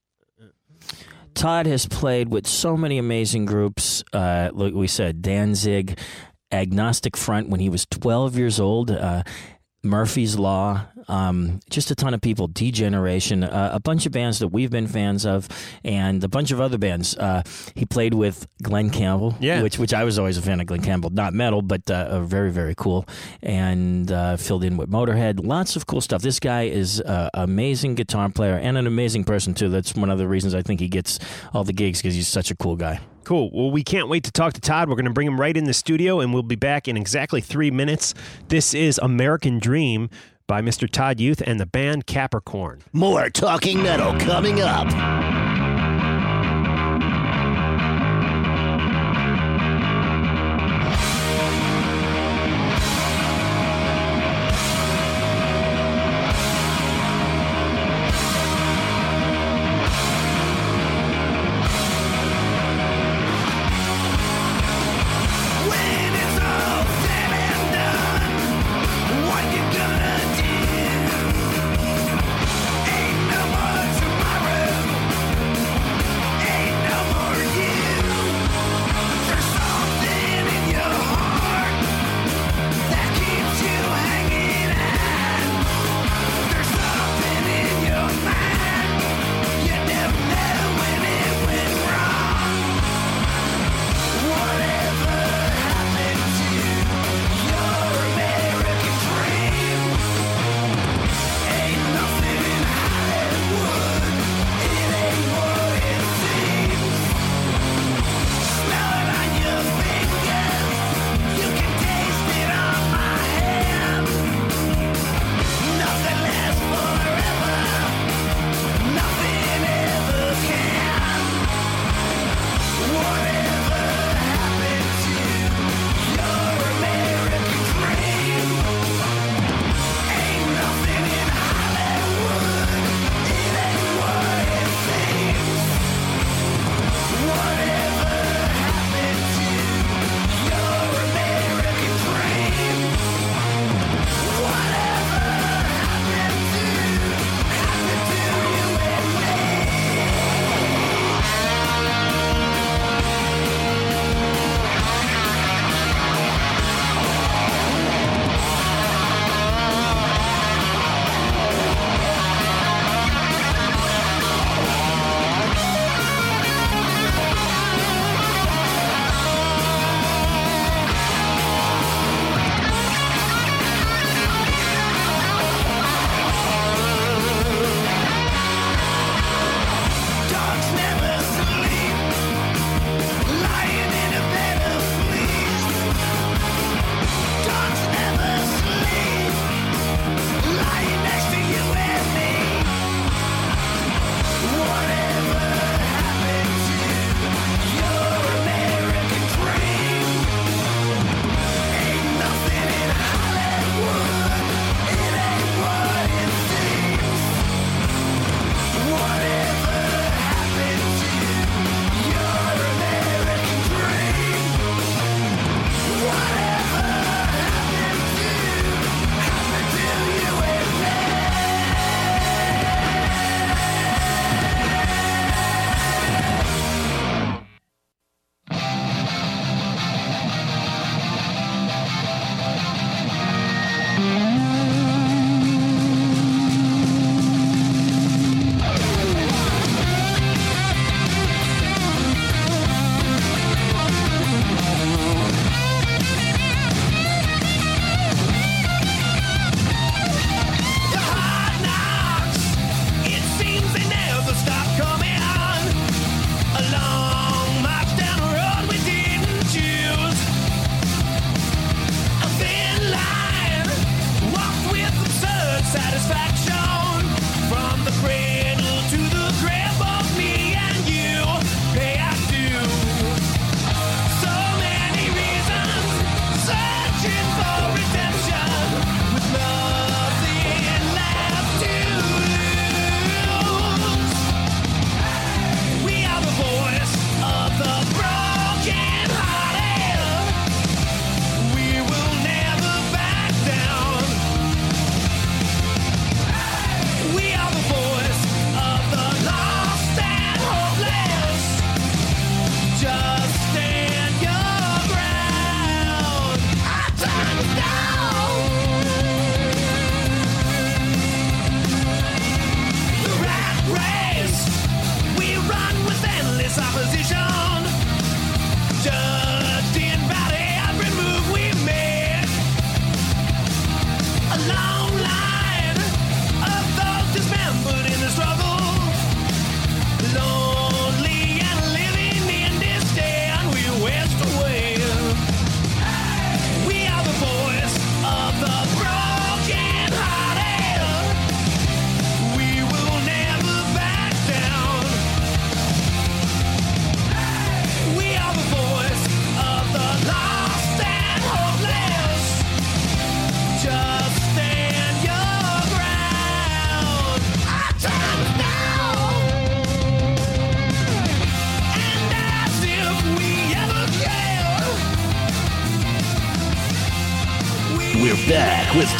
Todd has played with so many amazing groups. Uh, like we said, Danzig, Agnostic Front when he was 12 years old, uh, Murphy's Law, um, just a ton of people, Degeneration, uh, a bunch of bands that we've been fans of, and a bunch of other bands. Uh, he played with Glenn Campbell, Yeah. which which I was always a fan of Glenn Campbell, not metal, but uh, uh, very very cool, and uh, filled in with Motorhead. Lots of cool stuff. This guy is an amazing guitar player and an amazing person too. That's one of the reasons I think he gets all the gigs because he's such a cool guy. Cool. Well, we can't wait to talk to Todd. We're going to bring him right in the studio, and we'll be back in exactly three minutes. This is American Dream by Mr. Todd Youth and the band Capricorn. More talking metal coming up.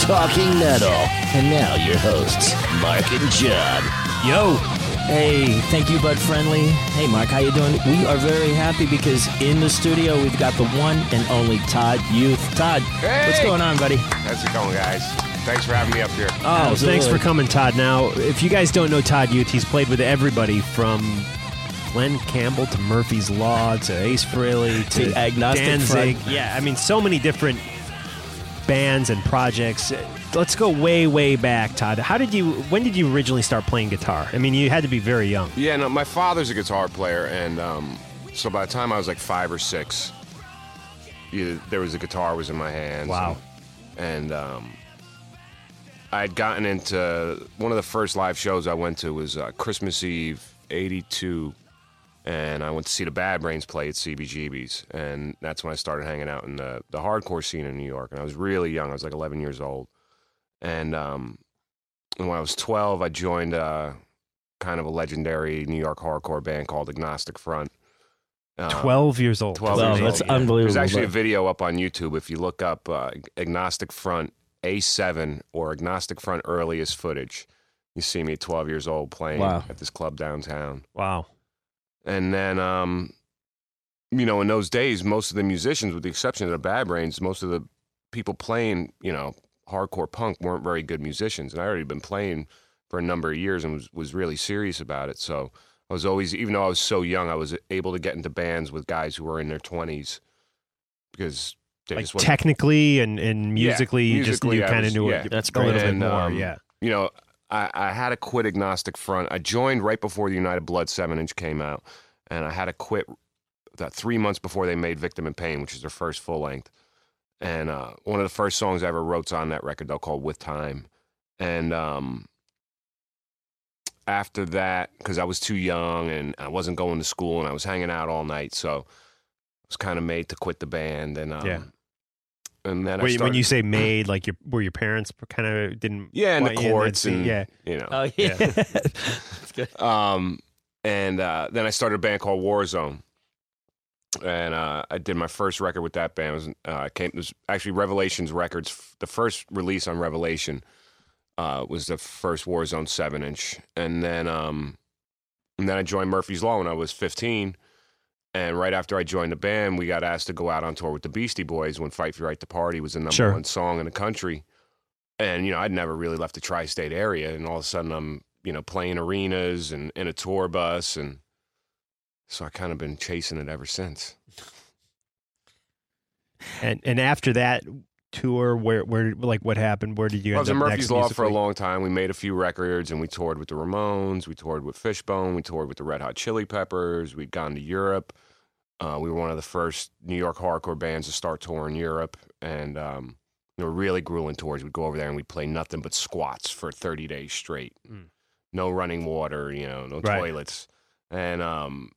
Talking Metal. And now your hosts, Mark and John. Yo. Hey, thank you, Bud Friendly. Hey, Mark, how you doing? We are very happy because in the studio we've got the one and only Todd Youth. Todd, what's going on, buddy? How's it going, guys? Thanks for having me up here. Oh, Absolutely. thanks for coming, Todd. Now, if you guys don't know Todd Youth, he's played with everybody from Glenn Campbell to Murphy's Law to Ace Frehley to, To Agnostic Danzig. Front. Yeah, I mean, so many different bands and projects. Let's go way, way back, Todd. How did you? When did you originally start playing guitar? I mean, you had to be very young. Yeah, no, my father's a guitar player, and um, so by the time I was like five or six, either there was a guitar was in my hands. Wow. And, um, I had gotten into one of the first live shows I went to was uh, Christmas Eve '82, and I went to see the Bad Brains play at CBGB's, and that's when I started hanging out in the the hardcore scene in New York. And I was really young; I was like 11 years old, and um, and when I was 12, I joined uh, kind of a legendary New York hardcore band called Agnostic Front. Uh, Twelve years old. 12 Wow, years that's old. unbelievable, There's actually a video up on YouTube if you look up uh, Agnostic Front A7 or Agnostic Front earliest footage. You see me at 12 years old playing Wow. at this club downtown. Wow. And then, um, you know, in those days, most of the musicians, with the exception of the Bad Brains, most of the people playing, you know, hardcore punk weren't very good musicians. And I already been playing for a number of years and was, was really serious about it. So I was always, even though I was so young, I was able to get into bands with guys who were in their 20s because they Like just technically and, and Yeah, musically, you just you kind of knew yeah. it That's a little great. bit more. um, yeah. you know, I, I had to quit Agnostic Front. I joined right before the United Blood 7 inch came out, and I had to quit that three months before they made Victim in Pain, which is their first full length. And uh, one of the first songs I ever wrote on that record, though, called With Time. And um, after that, because I was too young and I wasn't going to school and I was hanging out all night, so I was kind of made to quit the band. And um, Yeah. And then I When, when you say made, like your were your parents kind of didn't yeah, and the want you in that courts and yeah. you know, Oh, yeah. That's good. Um, and uh, then I started a band called Warzone, and uh, I did my first record with that band. It was uh, came it was actually Revelations Records. The first release on Revelation uh, was the first Warzone seven inch, and then um, and then I joined Murphy's Law when I was fifteen. And right after I joined the band, we got asked to go out on tour with the Beastie Boys when "Fight for Your Right to Party" was the number Sure. one song in the country. And you know, I'd never really left the tri-state area, and all of a sudden, I'm you know playing arenas and in a tour bus, and so I kind of been chasing it ever since. And and after that tour, where where like what happened? Where did you? I was in Murphy's next Law for a long time. We made a few records, and we toured with the Ramones. We toured with Fishbone. We toured with the Red Hot Chili Peppers. We'd gone to Europe. Uh, we were one of the first New York hardcore bands to start touring Europe, and um, were really grueling tours. We'd go over there and we'd play nothing but squats for 30 days straight. Mm. No running water, you know, no Right. toilets. And um,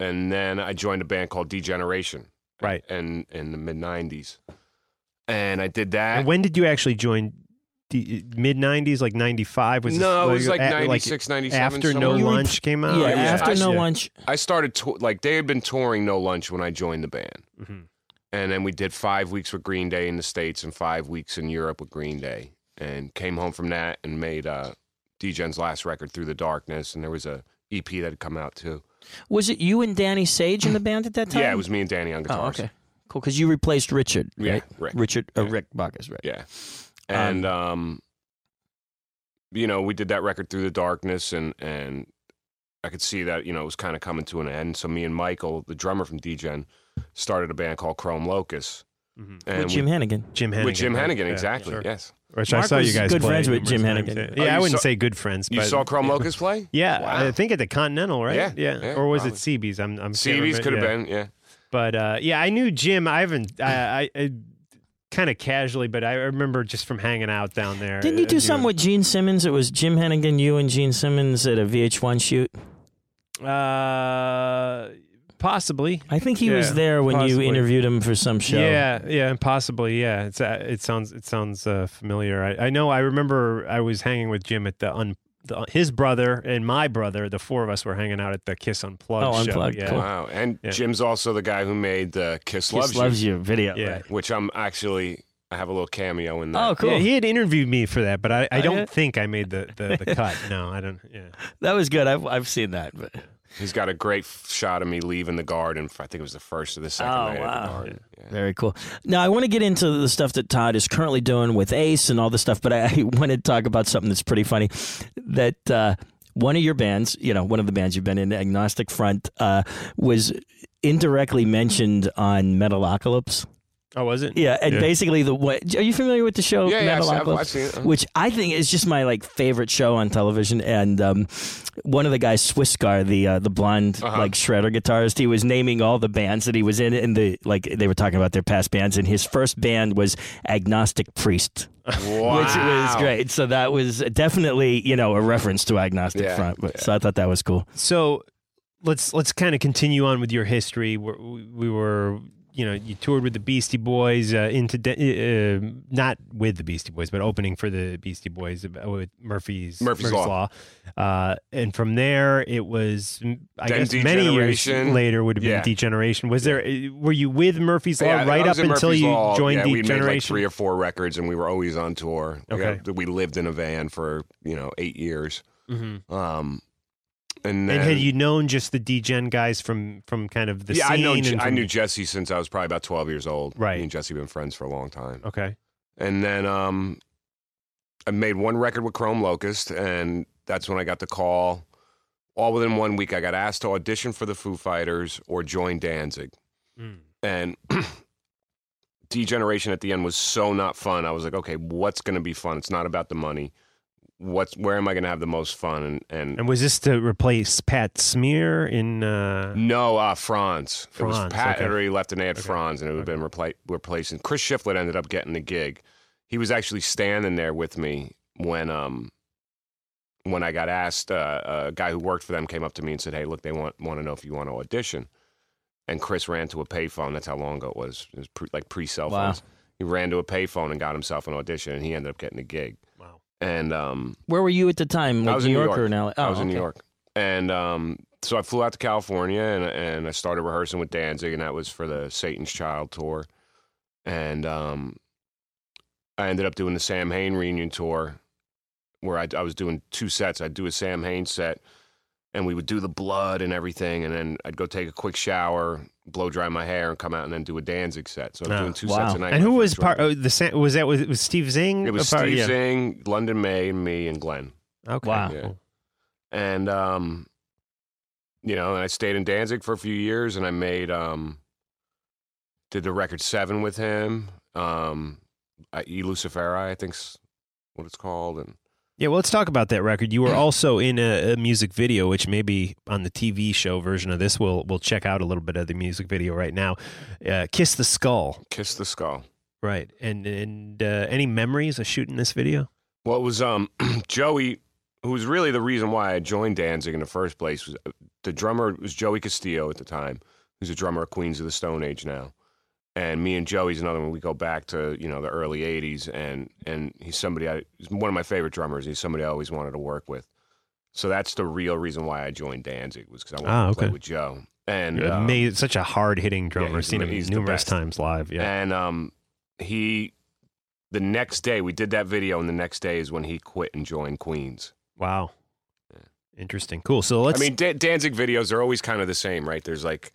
and then I joined a band called D Generation, Right. and in the mid 90s. And I did that. And when did you actually join? Mid nineties, like ninety five was no, it was like a- 96, 97. after No somewhere. You were- Lunch came out. yeah, yeah, after I- no yeah. lunch. I started to- like they had been touring No Lunch when I joined the band, Mhm. and then we did five weeks with Green Day in the states and five weeks in Europe with Green Day, and came home from that and made uh, Degen's last record Through the Darkness, and there was a EP that had come out too. Was it you and Danny Sage in the band at that time? Yeah, it was me and Danny on Oh, guitars. okay. Cool. Because you replaced Richard. Yeah, right? Rick. Richard, uh, Yeah. Rick Bacchus, right? Yeah. And um, you know, we did that record through the darkness and and I could see that, you know, it was kind of coming to an end. So me and Michael, the drummer from Degen, started a band called Chrome Locust. Mhm. And With Jim we, Heneghan. Jim Heneghan. with Jim right? Heneghan, Yeah, exactly. sure. Yes. Which Mark I saw was you guys good play friends with Jim numerous times. Heneghan. Yeah, Oh, I wouldn't saw- say good friends. You but, saw Chrome Locust play? Yeah, Wow. I think at the Continental, right? Yeah, yeah. yeah, or was it probably. CB's? I'm, I'm can't CB's could have Yeah. been, yeah. But uh, yeah, I knew Jim. I haven't. I, I, I kind of casually, but I remember just from hanging out down there. Didn't you uh, do something with Gene Simmons? It was Jim Heneghan, you and Gene Simmons at a VH1 shoot. Uh, possibly. I think he was there when you interviewed him for some show. Yeah, yeah, possibly. Yeah, it's uh, it sounds it sounds uh, familiar. I, I know. I remember I was hanging with Jim at the un. The, his brother and my brother, the four of us were hanging out at the Kiss Unplugged Oh, show. Unplugged, Yeah, cool. Wow. And Yeah. Jim's also the guy who made the Kiss, Kiss Loves, loves, you, you video. Yeah. right. which I'm actually I have a little cameo in there. Oh, cool. Yeah, he had interviewed me for that, but I, I Oh, don't think I made the, the, the cut. No, I don't. Yeah. That was good. I've I've seen that. But He's got a great shot of me leaving the garden. I think it was the first or the second Oh, night wow. of the garden. Yeah. Very cool. Now I want to get into the stuff that Todd is currently doing with Ace and all this stuff, but I, I want to talk about something that's pretty funny. That uh, one of your bands, you know, one of the bands you've been in, Agnostic Front, uh, was indirectly mentioned on Metalocalypse. Oh, was it? Yeah, and basically the what? Are you familiar with the show Yeah, yeah, I've- I've- Metalocalypse? I've seen it. Which I think is just my like favorite show on television. And um, one of the guys, Skwisgaar, the uh, the blonde Uh-huh. like shredder guitarist, he was naming all the bands that he was in, and the like they were talking about their past bands. And his first band was Agnostic Priest, Wow. which was great. So that was definitely you know a reference to Agnostic Yeah, Front. But, So I thought that was cool. So let's let's kind of continue on with your history. We're, we were, you know, you toured with the Beastie Boys uh, into de- uh, not with the Beastie Boys, but opening for the Beastie Boys uh, with Murphy's Murphy's Law. Uh, and from there, it was I Then guess many years later would have been Yeah. D Generation. Was there? uh, Were you with Murphy's Law Yeah, right up until Murphy's you Law. joined yeah, we made like three or four records, and we were always on tour. We Okay. got- we lived in a van for you know eight years. Mhm. Um, and then And had you known just the Degen guys from from kind of the yeah, I know. I knew Jesse since I was probably about twelve years old. Right. Me and Jesse been friends for a long time. Okay. And then um, I made one record with Chrome Locust, and that's when I got the call. All within one week, I got asked to audition for the Foo Fighters or join Danzig. Mm. And D Generation at the end was so not fun. I was like, okay, what's going to be fun? It's not about the money. What's where am I going to have the most fun? And and, And was this to replace Pat Smear in? Uh, no, uh, Franz. it was Pat okay. had already left, and they had Okay. Franz, and it would have been repla- replacing. Chris Shiflett ended up getting the gig. He was actually standing there with me when um when I got asked. Uh, a guy who worked for them came up to me and said, "Hey, look, they want want to know if you want to audition." And Chris ran to a payphone. That's how long ago it was. It was pre, like pre cell Wow. He ran to a payphone and got himself an audition, and he ended up getting the gig. And um, Where were you at the time? Like I was New in New York, York. or LA? Oh, I was in New. York, and um, so I flew out to California, and and I started rehearsing with Danzig, and that was for the Satan's Child tour, and um, I ended up doing the Samhain reunion tour, where I, I was doing two sets. I'd do a Samhain set, and we would do the blood and everything, and then I'd go take a quick shower, blow dry my hair, and come out and then do a Danzig set. So I'm Ah, doing two wow. sets a night. and who was part? record. Oh, the sa- was that was, was Steve Zing? It was part? Steve yeah. Zing, London May, and me, and Glenn. Okay. Wow. Yeah. and um you know and i stayed in danzig for a few years and i made um did the record seven with him um I, e luciferi i think's what it's called and Yeah, well, let's talk about that record. You were also in a, a music video, which maybe on the TV show version of this, we'll we'll check out a little bit of the music video right now. Uh, Kiss the Skull, kiss the skull right? And and uh, any memories of shooting this video? well it was um joey who was really the reason why i joined danzig in the first place was uh, the drummer was joey castillo at the time who's a drummer of queens of the stone age now and me and Joey's another one. We go back to you know the early '80s, and and he's somebody I he's one of my favorite drummers. He's somebody I always wanted to work with. So that's the real reason why I joined Danzig was because I wanted Ah, to play with Joe. And Yeah, um, Ama- such a hard hitting drummer. he's Seen him numerous times live. Yeah. and um, he the next day we did that video, and the next day is when he quit and joined Queens. wow. Interesting. Cool. So let's. I mean, Dan- Danzig videos are always kind of the same, right? There's like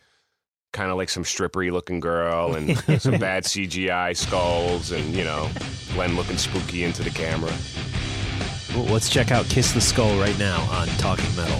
kind of like some strippery looking girl and some bad CGI skulls, and you know, Glenn looking spooky into the camera. Well, let's check out Kiss the Skull right now on Talking Metal.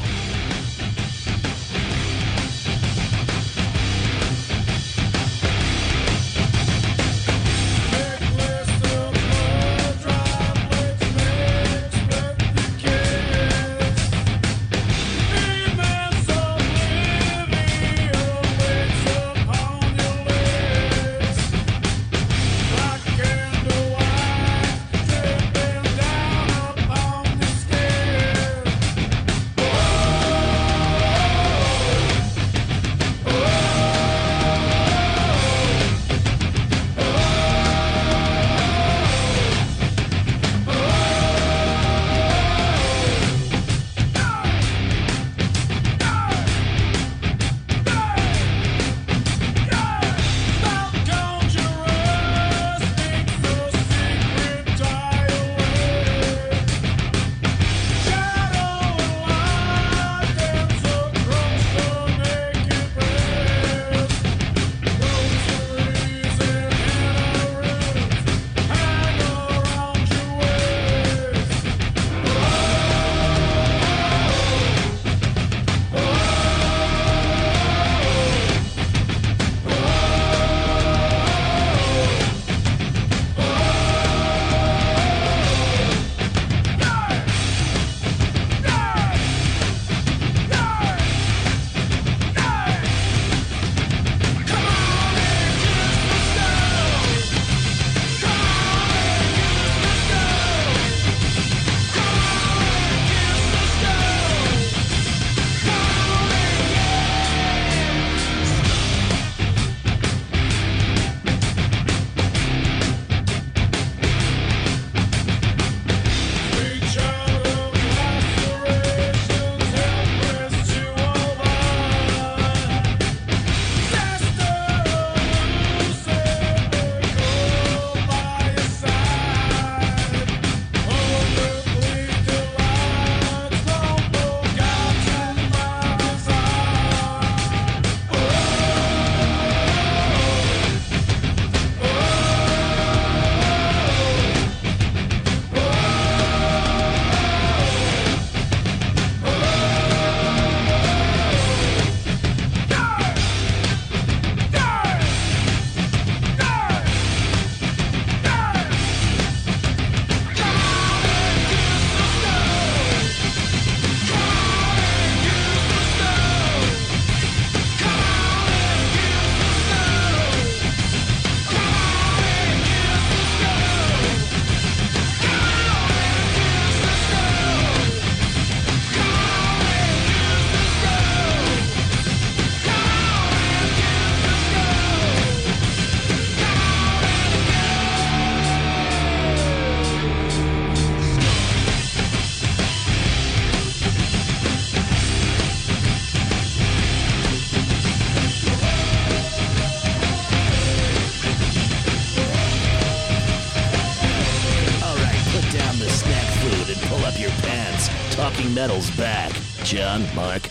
John, Mark.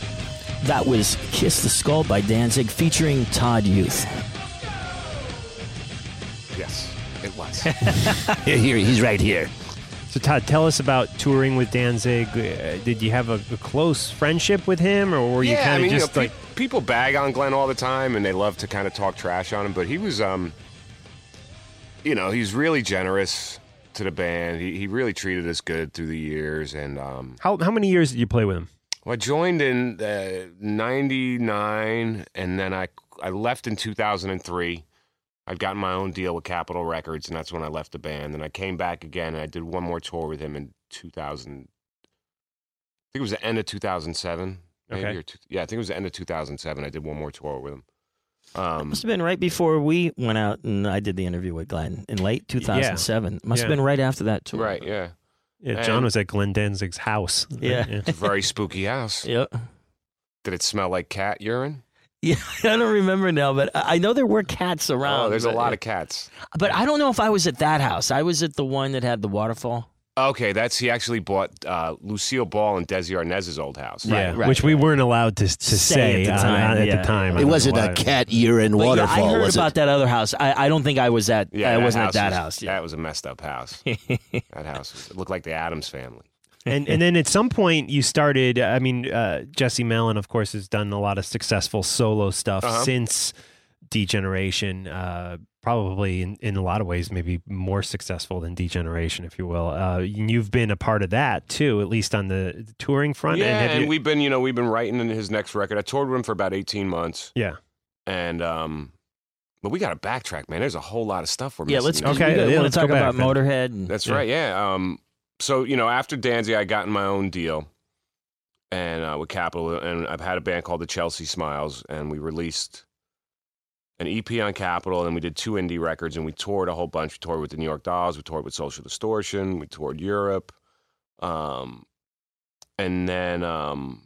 That was Kiss the Skull by Danzig featuring Todd Youth. Yes, it was. Here, here, he's right here. So Todd, tell us about touring with Danzig. Uh, did you have a, a close friendship with him, or were you yeah, kind I mean, just you know, like? pe- people bag on Glenn all the time, and they love to kind of talk trash on him. But he was, um, you know, he's really generous to the band. He, he really treated us good through the years, and um, How how many years did you play with him? Well, I joined in uh, '99, and then I I left in 2003. I'd gotten my own deal with Capitol Records, and that's when I left the band. And I came back again, and I did one more tour with him in 2000. I think it was the end of 2007. Maybe, Okay. or two, yeah, I think it was the end of 2007. I did one more tour with him. Um, Must have been right before we went out and I did the interview with Glenn in late 2007. Must have been right after that tour. right, yeah. Yeah, John was at Glenn Danzig's house. Yeah. It's a very spooky house. Yep. Did it smell like cat urine? Yeah, I don't remember now, but I I know there were cats oh, around. Oh, there's a lot of cats. But I don't know if I was at that house. I was at the one that had the waterfall. Okay, that's he actually bought uh, Lucille Ball and Desi Arnaz's old house. Yeah, right, which we weren't allowed to to Say say, at the on- time, on- at yeah. the time. It wasn't a cat urine But yeah, waterfall, I heard was about it? that other house. I, I don't think I was at. Yeah, I that wasn't at house that was- house. Yeah. That was a messed up house. that house was, it looked like the Addams family. and and then at some point you started. I mean, uh, Jesse Malin, of course, has done a lot of successful solo stuff Uh-huh. since D Generation. Uh, probably in, in a lot of ways, maybe more successful than D Generation, if you will. Uh, you've been a part of that too, at least on the touring front. yeah, have and you- we've been, you know, we've been writing in his next record. I toured with him for about 18 months, yeah. and um, but we got to backtrack, man. There's a whole lot of stuff we're Yeah, missing. let's. Okay, Okay, yeah, want let's to go talk about then. Motorhead. And, That's Yeah. right. Yeah. Um. So you know, after Danzig, I got in my own deal, and uh, with Capitol, and I've had a band called the Chelsea Smiles, and we released an EP on Capitol, and then we did two indie records, and we toured a whole bunch. We toured with the New York Dolls, we toured with Social Distortion, we toured Europe, um, and then um,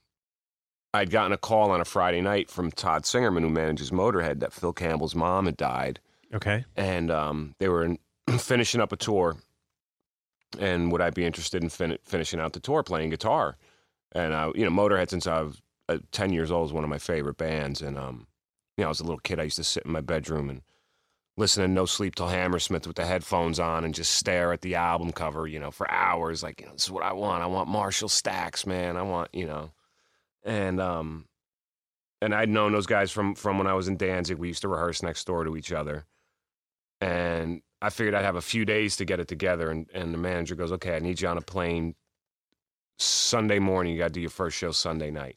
I'd gotten a call on a Friday night from Todd Singerman, who manages Motorhead, that Phil Campbell's mom had died Okay. and um, they were in, finishing up a tour. And would I be interested in fin- finishing out the tour playing guitar? And I, you know, Motorhead since I was uh, ten years old is one of my favorite bands. And um, you know, I was a little kid. I used to sit in my bedroom and listen to No Sleep Till Hammersmith with the headphones on and just stare at the album cover, you know, for hours. Like, you know, this is what I want. I want Marshall Stacks, man. I want, you know, and um, and I'd known those guys from from when I was in Danzig. We used to rehearse next door to each other and I figured I'd have a few days to get it together. And, and the manager goes, "Okay, I need you on a plane Sunday morning. You got to do your first show Sunday night."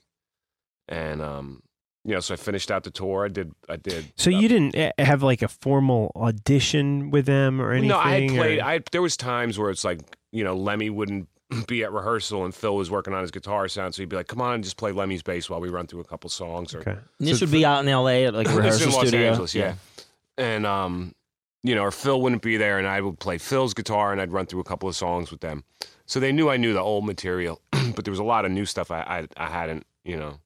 And um, you know, so I finished out the tour. I did. I did. So uh, you didn't uh, have like a formal audition with them or anything? No, I had or- played. I there was times where it's like you know Lemmy wouldn't be at rehearsal and Phil was working on his guitar sound, so he'd be like, "Come on, just play Lemmy's bass while we run through a couple songs." Or Okay. this So would be out in L.A. at like a It's rehearsal in Los studio. Angeles, yeah. And um, you know, or Phil wouldn't be there, and I would play Phil's guitar, and I'd run through a couple of songs with them. So they knew I knew the old material, but there was a lot of new stuff I I, I hadn't, you know.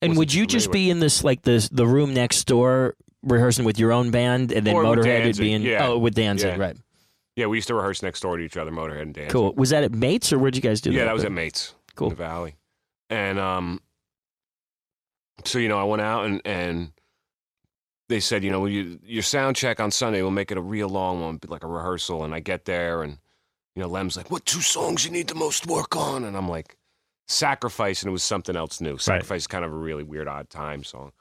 And would you just be in this like this the room next door rehearsing with your own band, and then Or Motorhead would be in yeah. oh with Danzig, Yeah. right? Yeah, we used to rehearse next door to each other, Motorhead and Danzig. Cool. Was that at Mates or where'd you guys do that? Yeah, that was at Mates. Cool. In the Valley. And um, so you know, I went out and and they said, you know, well, you, your sound check on Sunday, we'll make it a real long one, like a rehearsal. And I get there, and you know, Lem's like, "What two songs you need the most work on?" And I'm like, "Sacrifice," and it was something else new. Sacrifice is kind of a really weird, odd time song.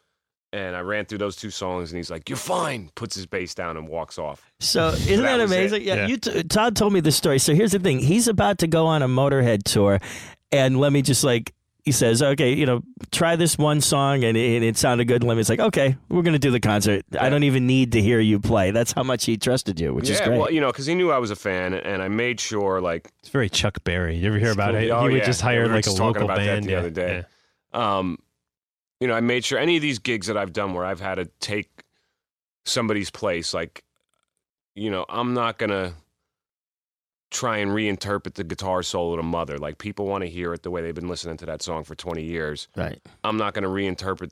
And I ran through those two songs, and he's like, "You're fine." Puts his bass down and walks off. So isn't that that, amazing? Yeah, Yeah. You t- Todd told me this story. So here's the thing: he's about to go on a Motorhead tour, and let me just like he says, okay, you know, try this one song, and it, it sounded good. And Lemmy's like, okay, we're gonna do the concert. I don't even need to hear you play. That's how much he trusted you, which yeah, is great. well, you know, because he knew I was a fan, and I made sure, like, It's very Chuck Berry. You ever hear about it? Oh, he would yeah. just hire we like a just talking local about that band the yeah, other day. yeah. um, you know, I made sure any of these gigs that I've done where I've had to take somebody's place, like, you know, I'm not gonna try and reinterpret the guitar solo to Mother. Like people want to hear it the way they've been listening to that song for 20 years. right. I'm not gonna reinterpret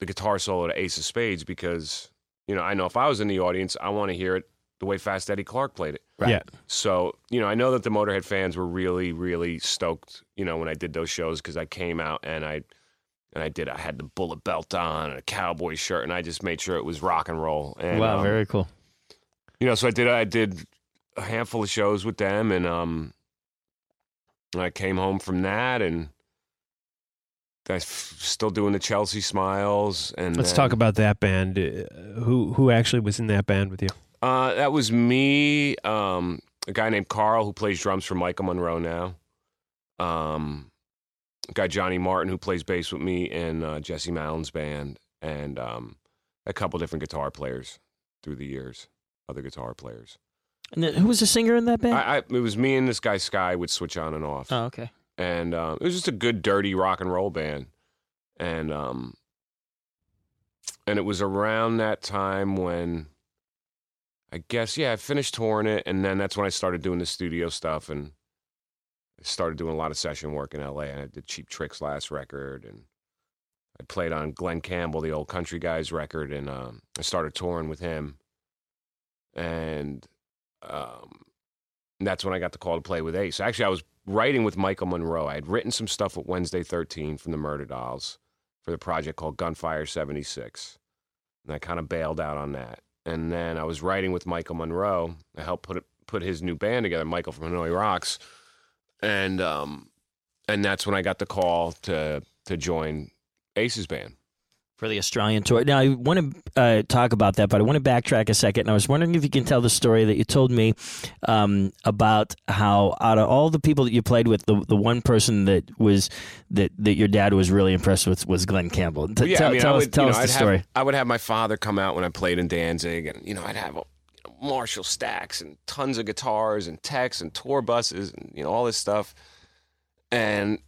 the guitar solo to Ace of Spades because you know I know if I was in the audience, I want to hear it the way Fast Eddie Clarke played it. Yeah. So, you know, I know that the Motorhead fans were really, really stoked, you know, when I did those shows because I came out and I and I did I had the bullet belt on and a cowboy shirt and I just made sure it was rock and roll. And wow, um, very cool. you know, so I did I did a handful of shows with them and um I came home from that and I f- still doing the Chelsea Smiles and Let's then- talk about that band. Uh, who who actually was in that band with you? Uh, that was me, um, a guy named Carl who plays drums for Michael Monroe now. Um, guy Johnny Martin who plays bass with me in uh, Jesse Malin's band, and um, a couple different guitar players through the years, other guitar players. And then, who was the singer in that band? I, I, it was me and this guy Sky would switch on and off, oh, okay. and um, it was just a good, dirty rock and roll band, and um, and it was around that time when I guess yeah, I finished touring it, and then that's when I started doing the studio stuff, and I started doing a lot of session work in L.A. And I did Cheap Tricks last record, and I played on Glen Campbell, the old country guys record, and um, I started touring with him, and um, that's when I got the call to play with Ace. Actually, I was writing with Michael Monroe. I had written some stuff with Wednesday 13 from the Murder Dolls for the project called Gunfire 76. And I kind of bailed out on that. And then I was writing with Michael Monroe. I helped put put his new band together, Michael from Hanoi Rocks. And um and that's when I got the call to to join Ace's band. For the Australian tour. Now, I want to uh, talk about that, but I want to backtrack a second. And I was wondering if you can tell the story that you told me um, about how, out of all the people that you played with, the the one person that was that that your dad was really impressed with was Glen Campbell. T- yeah, tell I mean, tell I us, tell you us the I'd story. Have, I would have my father come out when I played in Danzig, and you know, I'd have uh, Marshall stacks and tons of guitars and techs and tour buses and you know all this stuff, and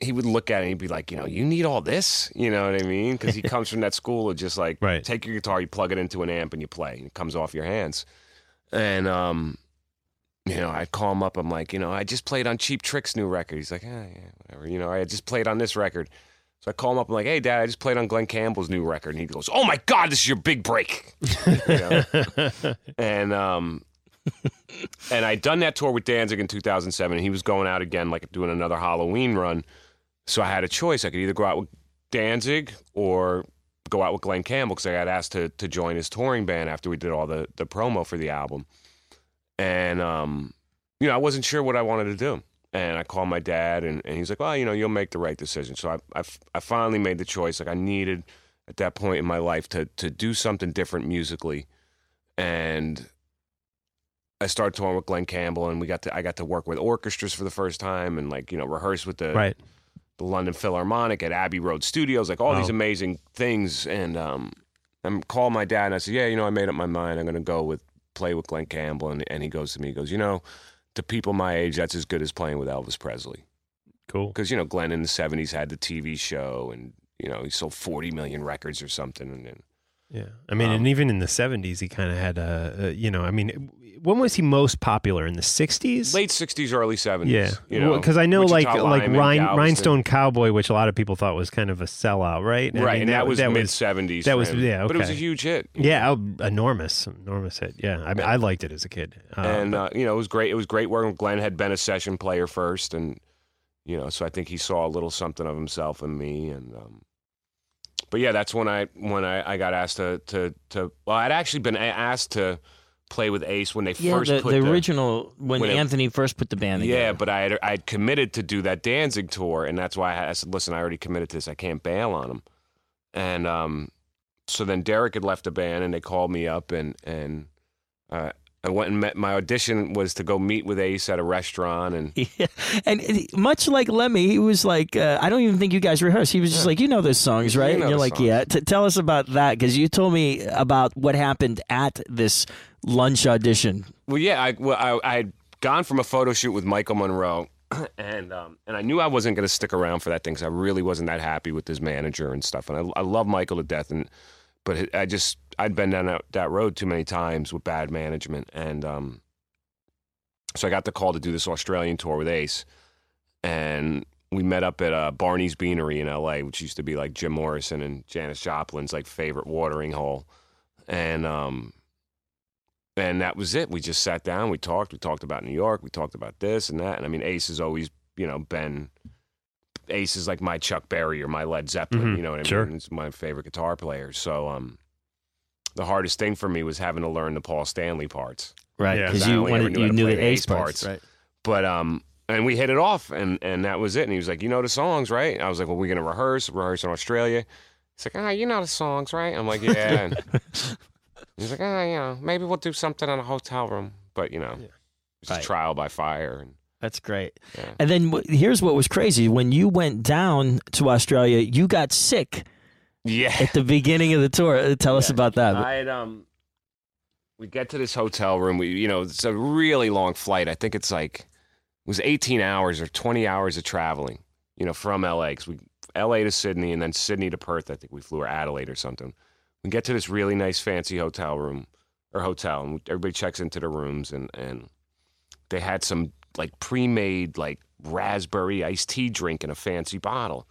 he would look at it and he'd be like, you know, you need all this, you know what I mean? Because he comes from that school of just like, Right. take your guitar, you plug it into an amp, and you play, and it comes off your hands, and um. You know, I'd call him up. I'm like, you know, I just played on Cheap Trick's new record. He's like, ah, yeah, whatever. You know, I just played on this record. So I call him up. I'm like, hey, Dad, I just played on Glen Campbell's new record. And he goes, oh my God, this is your big break. You and um, and I'd done that tour with Danzig in 2007. And he was going out again, like doing another Halloween run. So I had a choice. I could either go out with Danzig or go out with Glen Campbell because I got asked to to join his touring band after we did all the the promo for the album. And um, you know, I wasn't sure what I wanted to do. And I called my dad, and, and he's like, "Well, you know, you'll make the right decision." So I, I, I finally made the choice. Like I needed at that point in my life to to do something different musically, and I started touring with Glen Campbell, and we got to I got to work with orchestras for the first time, and like you know, rehearse with the Right. The London Philharmonic at Abbey Road Studios, like all these amazing things. And um, I called my dad and I said, "Yeah, you know, I made up my mind. I'm going to go with play with Glen Campbell." And, and he goes to me, he goes, "You know, to people my age, that's as good as playing with Elvis Presley, Cool. because you know, Glen in the '70s had the TV show, and you know, he sold 40 million records or something, and then." Yeah. I mean, Um, and even in the 70s, he kind of had a, a, you know, I mean, when was he most popular? In the 60s? Late '60s, early '70s. Yeah, you know, because I know like Wichita like Rhine, Galveston. Rhinestone Cowboy, which a lot of people thought was kind of a sellout, right? I right? mean, and that, was that mid '70s. that was- yeah, but it was a huge hit. yeah, oh, enormous, enormous hit. Yeah, I mean, I liked it as a kid. Uh, and uh, you know it was great. It was great working. with Glen had been a session player first, and you know, so I think he saw a little something of himself in me. And um, but yeah, that's when I when I, I got asked to to to. Well, I'd actually been asked to play with Ace when they Yeah, first the, put the the original when, when it- Anthony first put the band together. Yeah, but I had I had committed to do that Danzig tour, and that's why I, I said, "Listen, I already committed to this. I can't bail on him." And um, so then Derek had left the band, and they called me up, and and uh, I went and met. My audition was to go meet with Ace at a restaurant, and Yeah. And much like Lemmy, he was like, uh, I don't even think you guys rehearsed. He was just like, you know those songs, You right? know and you're like, songs. yeah. T- tell us about that because you told me about what happened at this lunch audition. Well, yeah, I, well, I, I had gone from a photo shoot with Michael Monroe, and um, and I knew I wasn't going to stick around for that thing because I really wasn't that happy with his manager and stuff. And I, I love Michael to death, and but I just I'd been down that, that road too many times with bad management, and um, so I got the call to do this Australian tour with Ace, and we met up at uh, Barney's Beanery in L.A., which used to be like Jim Morrison and Janis Joplin's like favorite watering hole, and um, and that was it. We just sat down, we talked, we talked about New York, we talked about this and that. And I mean, Ace has always, you know, been Ace is like my Chuck Berry or my Led Zeppelin. Mhm, You know what I sure. mean? It's my favorite guitar player. So, um, the hardest thing for me was having to learn the Paul Stanley parts. Right, Yeah. 'cause I you wanted knew you knew the the ace ace parts. parts. But um, and we hit it off, and and that was it. And he was like, "You know the songs, right?" I was like, "Well, we're gonna rehearse, rehearse in Australia." He's like, "Ah, you know the songs, right?" I'm like, "Yeah." And he's like, "Ah, you know, maybe we'll do something in a hotel room, but you know, it's Right. trial by fire." And That's great. Yeah. And then wh- here's what was crazy: when you went down to Australia, you got sick yeah, at the beginning of the tour. Uh, Tell us about that. I um, we get to this hotel room. We, you know, it's a really long flight. I think it's like it was 18 hours or 20 hours of traveling. You know, from LA because we LA to Sydney and then Sydney to Perth. I think we flew or Adelaide or something. We get to this really nice fancy hotel room or hotel, and everybody checks into the rooms, and and they had some like pre-made like raspberry iced tea drink in a fancy bottle.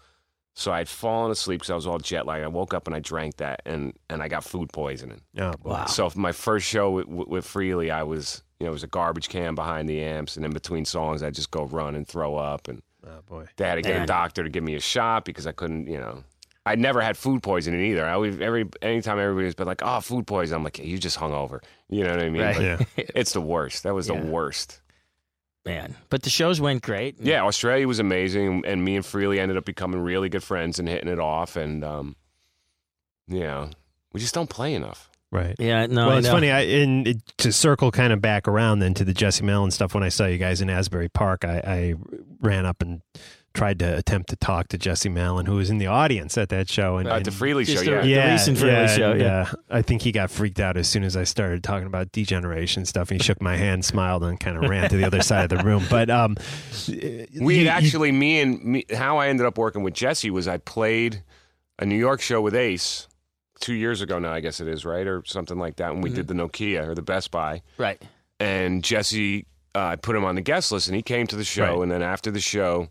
So I'd fallen asleep because I was all jet lagged. I woke up and I drank that, and and I got food poisoning. Oh, boy. Wow. So my first show with, with, with Frehley, I was you know it was a garbage can behind the amps, and in between songs, I'd just go run and throw up, and Oh, boy. they had to get Man. a doctor to give me a shot because I couldn't, you know. I'd never had food poisoning either. I always every anytime everybody's been like, "Oh, food poisoning," I'm like, "You just hung over." You know what I mean? Right. Yeah. It's the worst. That was Yeah. the worst. Man, but the shows went great. Yeah, Australia was amazing, and me and Frehley ended up becoming really good friends and hitting it off. And um, you know, we just don't play enough. Right. yeah. No, well, I it's know. funny. I, and it, to circle kind of back around then to the Jesse Malin stuff. When I saw you guys in Asbury Park, I, I ran up and tried to attempt to talk to Jesse Malin, who was in the audience at that show. And, Uh, and- the Frehley show, Just yeah. the yeah, recent Frehley yeah, show, and, yeah. uh, I think he got freaked out as soon as I started talking about degeneration stuff. And He shook my hand, smiled, and kind of ran to the other side of the room. But um, We you- had you- actually me and me, how I ended up working with Jesse was I played a New York show with Ace two years ago now, I guess it is right or something like that. When we did the Nokia or the Best Buy, right. and Jesse, uh, I put him on the guest list, and he came to the show. Right. And then after the show,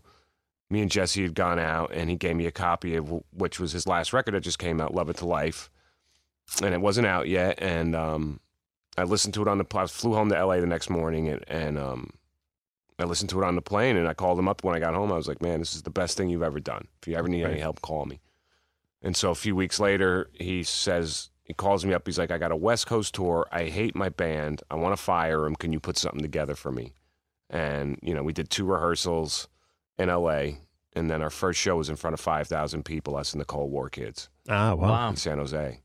me and Jesse had gone out, and he gave me a copy of which was his last record that just came out, "Love It to Life," and it wasn't out yet. And um, I listened to it on the. I flew home to LA the next morning, and, and um, I listened to it on the plane, and I called him up when I got home. I was like, "Man, this is the best thing you've ever done. If you ever need any help, call me." And so a few weeks later, he says, he calls me up. He's like, I got a West Coast tour. I hate my band. I want to fire him. Can you put something together for me? And, you know, we did two rehearsals in LA. And then our first show was in front of 5,000 people, us and the Cold War kids ah, well, Wow. in San Jose.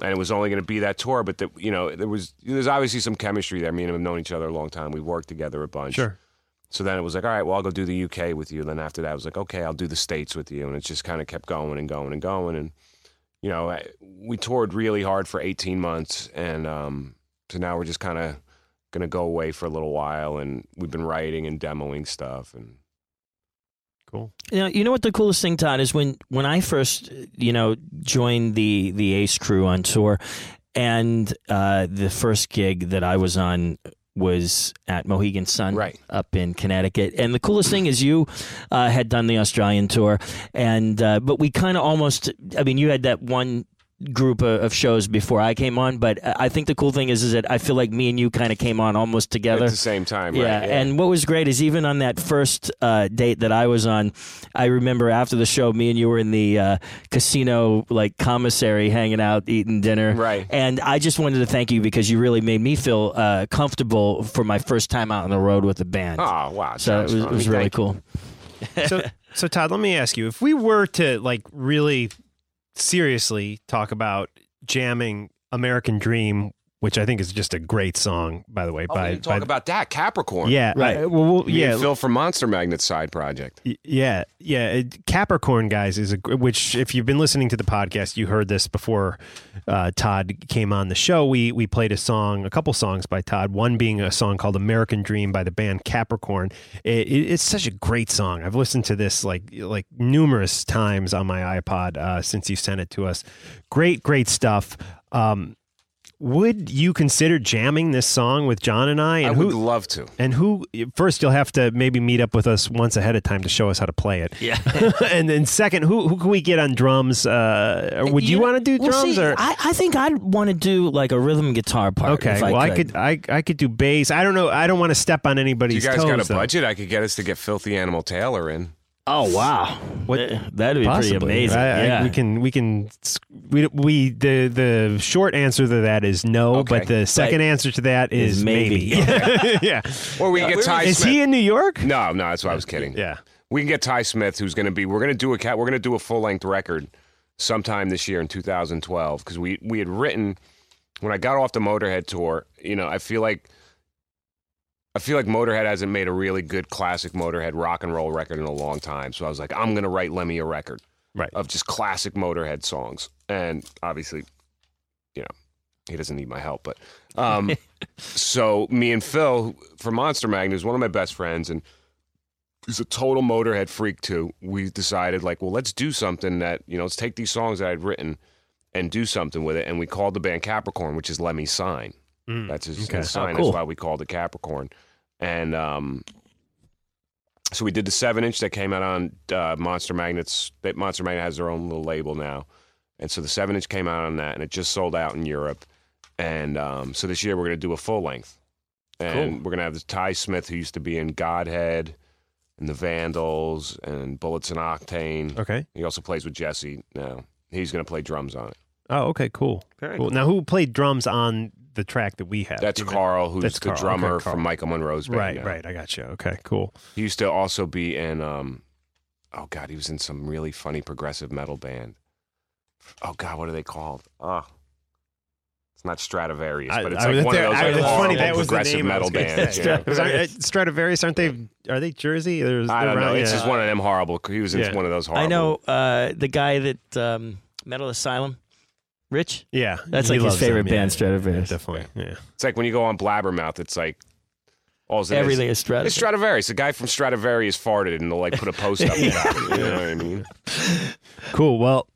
And it was only going to be that tour, but, the, you know, there was, there's obviously some chemistry there. Me and him have known each other a long time. We've worked together a bunch. sure. So then it was like, all right, well, I'll go do the UK with you. And then after that, I was like, okay, I'll do the States with you. And it just kind of kept going and going and going. And, you know, I- we toured really hard for 18 months. And um, so now we're just kind of going to go away for a little while. And we've been writing and demoing stuff. And Cool. You know, you know what the coolest thing, Todd, is when when I first, you know, joined the the Ace crew on tour, and uh, the first gig that I was on was at Mohegan Sun, Right. up in Connecticut. And the coolest thing is you uh, had done the Australian tour, and uh, but we kind of almost. I mean, you had that one group of, of shows before I came on, but I think the cool thing is is that I feel like me and you kind of came on almost together at the same time, yeah, right? and what was great is even on that first uh, date that I was on, I remember after the show, me and you were in the uh, casino like commissary, hanging out, eating dinner. Right. And I just wanted to thank you because you really made me feel uh, comfortable for my first time out on the road with a band. Oh, wow. so it was, it was really Thank cool. so so Todd, let me ask you: if we were to like really seriously talk about jamming "American Dream," which I think is just a great song, by the way, Oh, by, we didn't talk by about that. Capricorn. yeah, Right. I- well, well, yeah, Phil from Monster Magnet side project. Y- Yeah, yeah. it- Capricorn guys is a which if you've been listening to the podcast, you heard this before. Uh, Todd came on the show. We we played a song, a couple songs by Todd. One being a song called "American Dream" by the band Capricorn. It, it, it's such a great song. I've listened to this like like numerous times on my iPod uh, since you sent it to us. Great, great stuff. Um, would you consider jamming this song with John and I? And I who, would love to. And who? First, you'll have to maybe meet up with us once ahead of time to show us how to play it. Yeah. and then second, who who can we get on drums? Uh, would you, know- want to do well, drums see, or? I, I think I'd want to do like a rhythm guitar part. Okay, if I well, I could. could I I could do bass. I don't know. I don't want to step on Do you anybody's guys toes. got a though. budget? I could get us to get Philthy Animal Taylor in. Oh wow, What- that'd be Possibly. pretty amazing. I- I- yeah. we can we can we we the the short answer to that is no, Okay. but the second Right. answer to that is, Is maybe. yeah. Or we can get Ty Is Smith. he in New York? No, no, that's why I was kidding. Yeah. We can get Ty Smith, who's going to be. We're going to do a cat. We're going to do a full length record sometime this year in 2012 because we we had written when I got off the Motorhead tour. You know, I feel like I feel like Motorhead hasn't made a really good classic Motorhead rock and roll record in a long time. So I was like, I'm going to write Lemmy a record Right. of just classic Motorhead songs, and obviously, you know, he doesn't need my help, but. Um, so me and Phil from Monster Magnet is one of my best friends, and he's a total Motorhead freak too. We decided like, well, let's do something that you know, let's take these songs that I'd written and do something with it. And we called the band Capricorn, which is Lemmy's sign. Mm. That's his, Okay. his sign. Oh, cool. That's why we called it Capricorn. And um, so we did the seven inch that came out on uh, Monster Magnets. That Monster Magnet has their own little label now, and so the seven inch came out on that, and it just sold out in Europe. And um, so this year we're going to do a full length, and we're going to have this Ty Smith who used to be in Godhead and the Vandals and Bullets and Octane. Okay. He also plays with Jesse now. He's going to play drums on it. Oh, okay, cool. Very cool. cool. Now, who played drums on the track that we have? That's You? Carl, who's That's the Carl. drummer Okay, Carl. from Michael Monroe's band. Right, now. right. I got you. Okay, cool. He used to also be in um oh god, he was in some really funny progressive metal band. Oh god, what are they called? Oh. It's not Stradivarius, I- but it's I like was one of those I- like it's funny horrible that was the progressive name metal was bands. say. you know? Because I- uh, Stradivarius, aren't they? Are they Jersey? There's, I don't know. around- It's just one of them horrible. He was in Yeah. one of those horrible. I know uh, the guy that um, Metal Asylum, Rich. Yeah, That's he like his loves them, favorite yeah, band, yeah, Stradivarius. definitely. Yeah. It's like when you go on Blabbermouth, it's like all it is- Everything is Stradivarius. It's Stradivarius. The guy from Stradivarius farted, and they'll like put a post up. about it, You know what I mean? Cool. Well,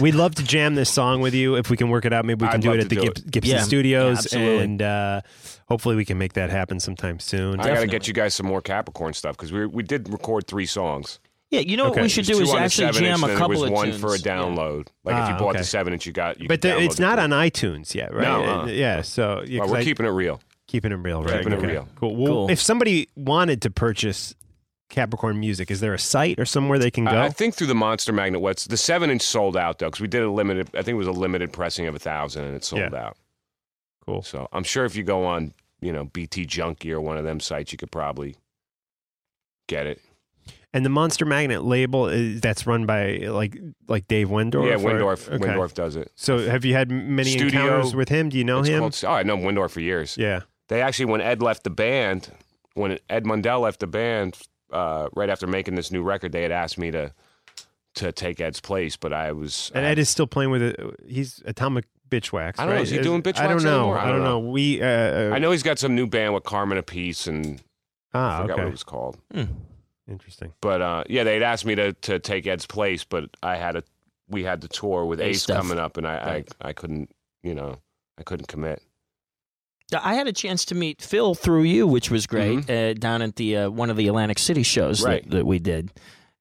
we'd love to jam this song with you if we can work it out. Maybe we can I'd do it at the do Gib- it. Gibson Yeah, Studios, absolutely. and uh, hopefully we can make that happen sometime soon. I got to get you guys some more Capricorn stuff because we we did record three songs. Yeah, you know Okay. what we should do is actually seven jam inch, a then couple there was of one tunes. for a Yeah. download. Like if Ah, you bought okay. the seven inch, you got. You but the, it's not two. on iTunes yet, right? No, Uh, uh. yeah. So yeah, Well, 'cause we're I- keeping it real. keeping it real, right? Keeping it real. Cool. Well, Cool. If somebody wanted to purchase Capricorn music, is there a site or somewhere they can go? I, I think through the Monster Magnet. What's the seven inch sold out though? Because we did a limited. I think it was a limited pressing of a thousand, and it sold Yeah. out. cool. So I'm sure if you go on, you know, BT Junkie or one of them sites, you could probably get it. And the Monster Magnet label is, that's run by like like Dave Wyndorf. yeah, or- Wyndorf. okay. Wyndorf does it. So have you had many Studio- encounters with him? Do you know him? called- oh, I know Wyndorf for years. yeah. They actually, when Ed left the band, when Ed Mundell left the band, uh, right after making this new record, they had asked me to to take Ed's place, but I was. And Ed is still playing with it. He's Atomic Bitchwax. I don't know. Is he doing Bitchwax I don't know. anymore? I don't know. We. Uh, I know he's got some new band with Carmine Appice, and I Ah, forgot what it was called. Interesting. But uh, yeah, they'd asked me to to take Ed's place, but I had a we had the tour with Ace Ace stuff. coming up, and I, Right. I I couldn't you know I couldn't commit. I had a chance to meet Phil through you, which was great, uh, down at the uh, one of the Atlantic City shows Mm-hmm. Right. that, that we did.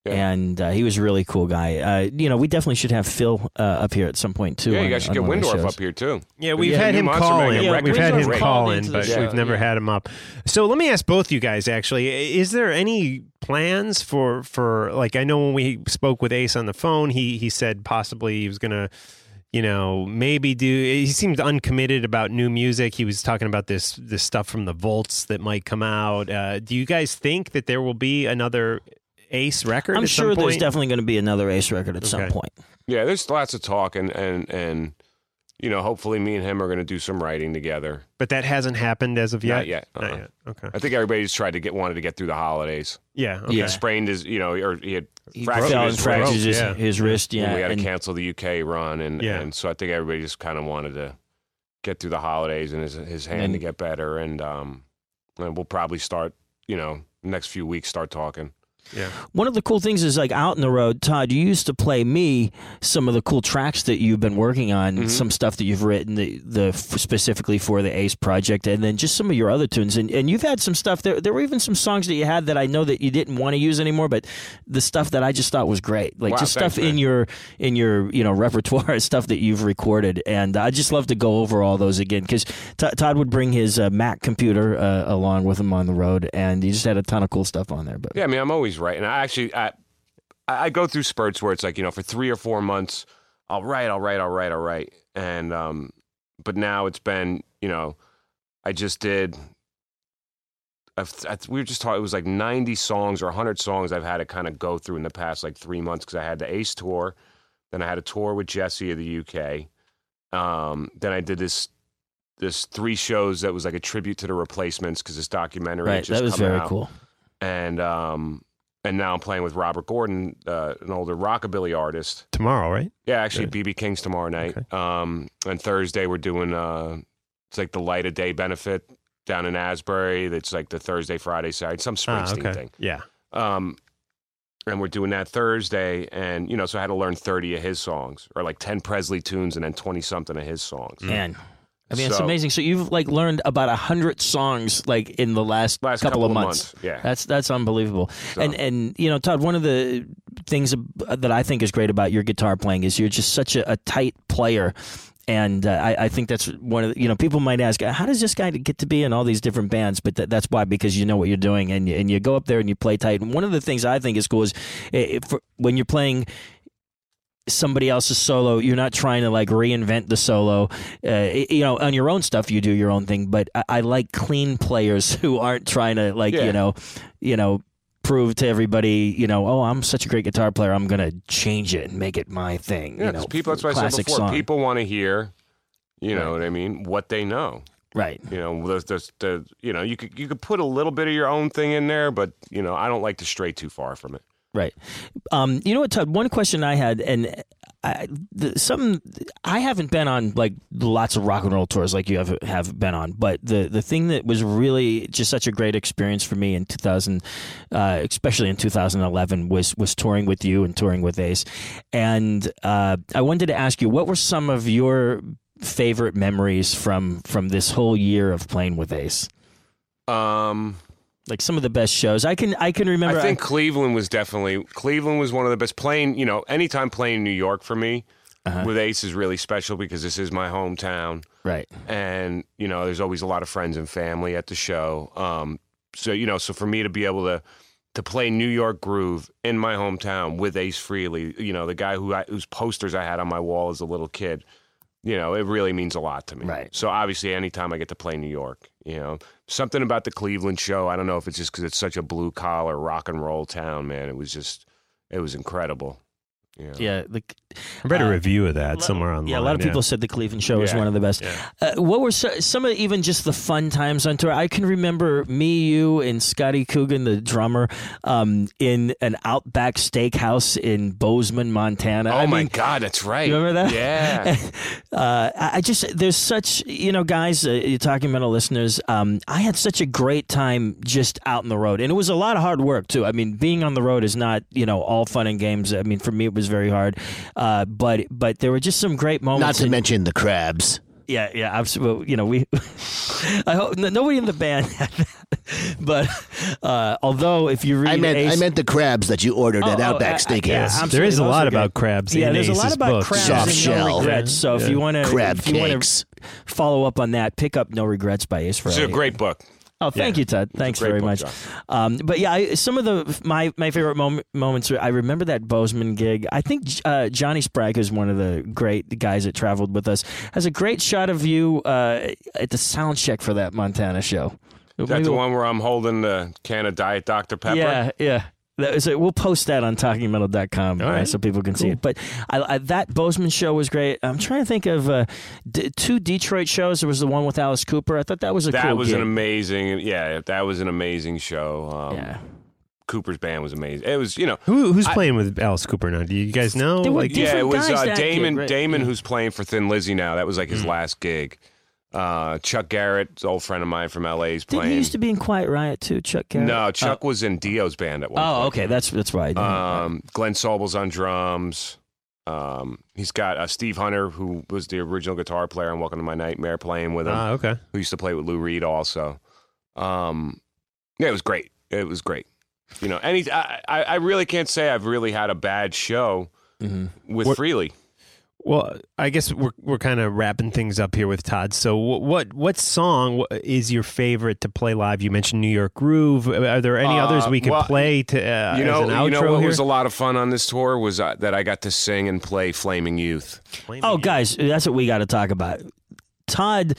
Yeah. And uh, he was a really cool guy. Uh, you know, we definitely should have Phil uh, up here at some point too. yeah, on- you guys should get one Wyndorf up here too. Yeah, we've Yeah, had him Monster call Magnet in. Yeah, we've had him great. call in, but show, we've never yeah. had him up. So let me ask both you guys. Actually, is there any plans for for like? I know when we spoke with Ace on the phone, he he said possibly he was gonna. You know, maybe do. He seemed uncommitted about new music. He was talking about this this stuff from the Volts that might come out. Uh, do you guys think that there will be another Ace record? I'm at some sure there's definitely going to be another Ace record at some point. Yeah, there's lots of talk, and and and you know, hopefully, me and him are going to do some writing together. but that hasn't happened as of yet. Not yet. Not uh-uh. yet. Okay. I think everybody just tried to get wanted to get through the holidays. Yeah. He had sprained his, you know, or he had He fractured fell his and fractured wrist. his, yeah. his wrist. when Yeah, we had and- to cancel the UK run, and Yeah. and so I think everybody just kind of wanted to get through the holidays and his his hand to get better, and um, and we'll probably start, you know, next few weeks start talking. Yeah. One of the cool things is like out in the road, Todd. You used to play me some of the cool tracks that you've been working on, Mm-hmm. some stuff that you've written, the, the specifically for the Ace project, and then just some of your other tunes. And, and you've had some stuff. There, there were even some songs that you had that I know that you didn't want to use anymore, but the stuff that I just thought was great, like Wow, just thanks, stuff in your in your you know repertoire, stuff that you've recorded. And I just love to go over all those again because Todd would bring his uh, Mac computer uh, along with him on the road, and he just had a ton of cool stuff on there. But Yeah, I mean, I'm always right, and I actually I I go through spurts where it's like you know for three or four months I'll write, I'll write, I'll write, I'll write, and um, but now it's been you know I just did. I've, I, we were just talking. It was like 90 songs or 100 songs I've had to kind of go through in the past like three months because I had the Ace tour, then I had a tour with Jesse of the UK, um, then I did this this three shows that was like a tribute to the Replacements because this documentary right, just that was very out cool. and um and now I'm playing with Robert Gordon, uh, an older rockabilly artist. Tomorrow, right? Yeah, actually, BB King's tomorrow night. Um, and Thursday we're doing uh, it's like the Light of Day benefit down in Asbury. That's like the Thursday, Friday, Saturday, some Ah, Springsteen okay. thing. Yeah. Um, and we're doing that Thursday, and you know, so I had to learn 30 of his songs, or like 10 Presley tunes, and then 20 something of his songs. Man. I mean, it's So- amazing. So you've like learned about a hundred songs like in the last, Last couple, couple of months. months, yeah. that's that's unbelievable. So- And and you know, Todd, one of the things that I think is great about your guitar playing is you're just such a, a tight player. And uh, I, I think that's one of the, you know people might ask how does this guy get to be in all these different bands but that, that's why because you know what you're doing and you, and you go up there and you play tight and one of the things I think is cool is eh, for, when you're playing somebody else's solo. You're not trying to like reinvent the solo. Uh, you know, on your own stuff, you do your own thing. But I, I like clean players who aren't trying to like Yeah. you know, you know, prove to everybody, you know, oh, I'm such a great guitar player. I'm gonna change it and make it my thing. Yeah, you know, people. That's what I said before. song. People want to hear, you know Right. what I mean, what they know. right? You know, the, the, the you know, you could you could put a little bit of your own thing in there, but you know, I don't like to stray too far from it. Right. Um, you know what, Todd? One question I had, and I, the, some I haven't been on like lots of rock and roll tours like you have have been on, but the the thing that was really just such a great experience for me in 2000, uh, especially in 2011, was was touring with you and touring with Ace, and uh, I wanted to ask you what were some of your favorite memories from from this whole year of playing with Ace. Um, Like some of the best shows I can I can remember. I think Cleveland was definitely Cleveland was one of the best. Playing, you know, anytime playing New York for me Uh-huh. with Ace is really special because this is my hometown, right. and you know, there's always a lot of friends and family at the show. Um, so you know, so for me to be able to to play New York groove in my hometown with Ace Frehley, you know, the guy who I, whose posters I had on my wall as a little kid, you know, it really means a lot to me. Right. So obviously, anytime I get to play New York, you know, something about the Cleveland show. I don't know if it's just because it's such a blue collar rock and roll town, man. It was just, it was incredible. Know? Yeah, the, I read a Uh, review of that lot- somewhere online. Yeah, a lot of people said the Cleveland show was one of the best. Yeah. Uh, what were so, some of even just the fun times on tour? I can remember me, you, and Scotty Coogan, the drummer, um, in an Outback Steakhouse in Bozeman, Montana. Oh I my mean, God, that's right. You remember that? Yeah. uh, I just there's such you know guys, uh, you're talking metal listeners. Um, I had such a great time just out in the road, and it was a lot of hard work too. I mean, being on the road is not you know all fun and games. I mean, for me it was very hard, uh, but but there were just some great moments. Not to and- mention the crabs. yeah, yeah, absolutely. You know, we. I hope no- nobody in the band had that, but uh, although if you read, I meant I meant the crabs that you ordered at Oh, oh, Outback I- I- Steakhouse. yeah, There absolutely. is a lot about crabs Yeah, in there's a lot about book. crabs Soft and shell. no regrets. So if you want to, Crab if you want cakes. to follow up on that, pick up No Regrets by Ace Frehley. It's a great book. Oh, thank you, Todd. Thanks very book, much. Um, but yeah, I, some of the my my favorite mom- moments. I remember that Bozeman gig. I think uh, Johnny Sprague is one of the great guys that traveled with us. Has a great shot of you uh, at the sound check for that Montana show. That's the one where I'm holding the can of Diet Dr. Pepper? Yeah, yeah. That is, we'll post that on talkingmetal.com All uh, right. so people can see it. But I, I, that Bozeman show was great. I'm trying to think of uh, d- two Detroit shows. There was the one with Alice Cooper. I thought that was a That cool was gig. an amazing, yeah, that was an amazing show. Um, yeah. Cooper's band was amazing. It was, you know, Who, who's I- playing with Alice Cooper now? Do you guys know? Like, yeah, it was uh, Damon. gig, right? Damon, Yeah. who's playing for Thin Lizzy now. That was like Mm. his last gig. Uh, Chuck Garric, old friend of mine from LA, is Didn't playing. he used to be in Quiet Riot too, Chuck Garric? no, Chuck was in Dio's band at one Oh, point. Oh, okay, that's that's right. Um, Glenn Sobel's on drums. Um, he's got uh, Steve Hunter, who was the original guitar player on Welcome to My Nightmare, playing with him. Ah, okay. Who used to play with Lou Reed also. Um, yeah, it was great. It was great. You know, any I, I I really can't say I've really had a bad show Mhm. with What- Frehley. Well, I guess we're we're kind of wrapping things up here with Todd. So, what what, what song is your favorite to play live? You mentioned New York Groove. Are there any Uh, others we could well, play to uh, you know, as an outro you know what here? was a lot of fun on this tour was uh, that I got to sing and play Flaming Youth. Oh, guys, that's what we got to talk about. Todd,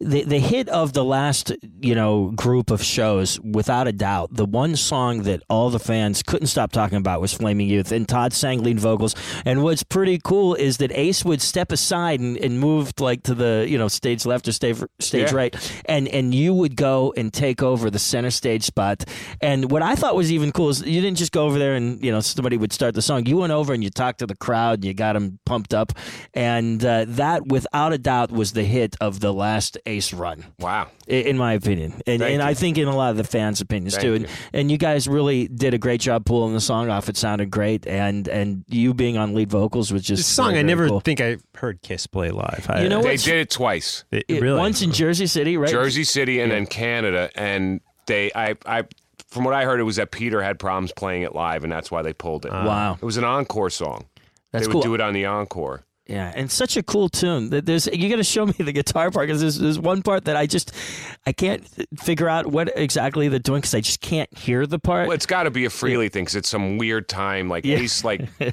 the the hit of the last you know group of shows, without a doubt, the one song that all the fans couldn't stop talking about was "Flaming Youth," and Todd sang lead vocals. And what's pretty cool is that Ace would step aside and, and move like to the you know stage left or stage stage Yeah. right, and and you would go and take over the center stage spot. And what I thought was even cool is you didn't just go over there and you know somebody would start the song. You went over and you talked to the crowd, and you got them pumped up, and uh, that without a doubt was the hit of the last Ace run. Wow. In my opinion, and, Thank and I think in a lot of the fans' opinions Thank too, you. and, and you guys really did a great job pulling the song off. It sounded great, and and you being on lead vocals was just This song, very, I never cool. think I heard Kiss play live. I, You know They did it twice. it- It- really? once in Jersey City, right? Jersey City and then Canada, and they I I from what I heard it was that Peter had problems playing it live, and that's why they pulled it. Wow. It was an encore song. That's they cool. would do it on the encore. Yeah, and such a cool tune. That There's you got to show me the guitar part because there's, there's one part that I just I can't figure out what exactly they're doing because I just can't hear the part. Well, it's got to be a Frehley thing because it's some weird time. Like Yeah. Ace, like you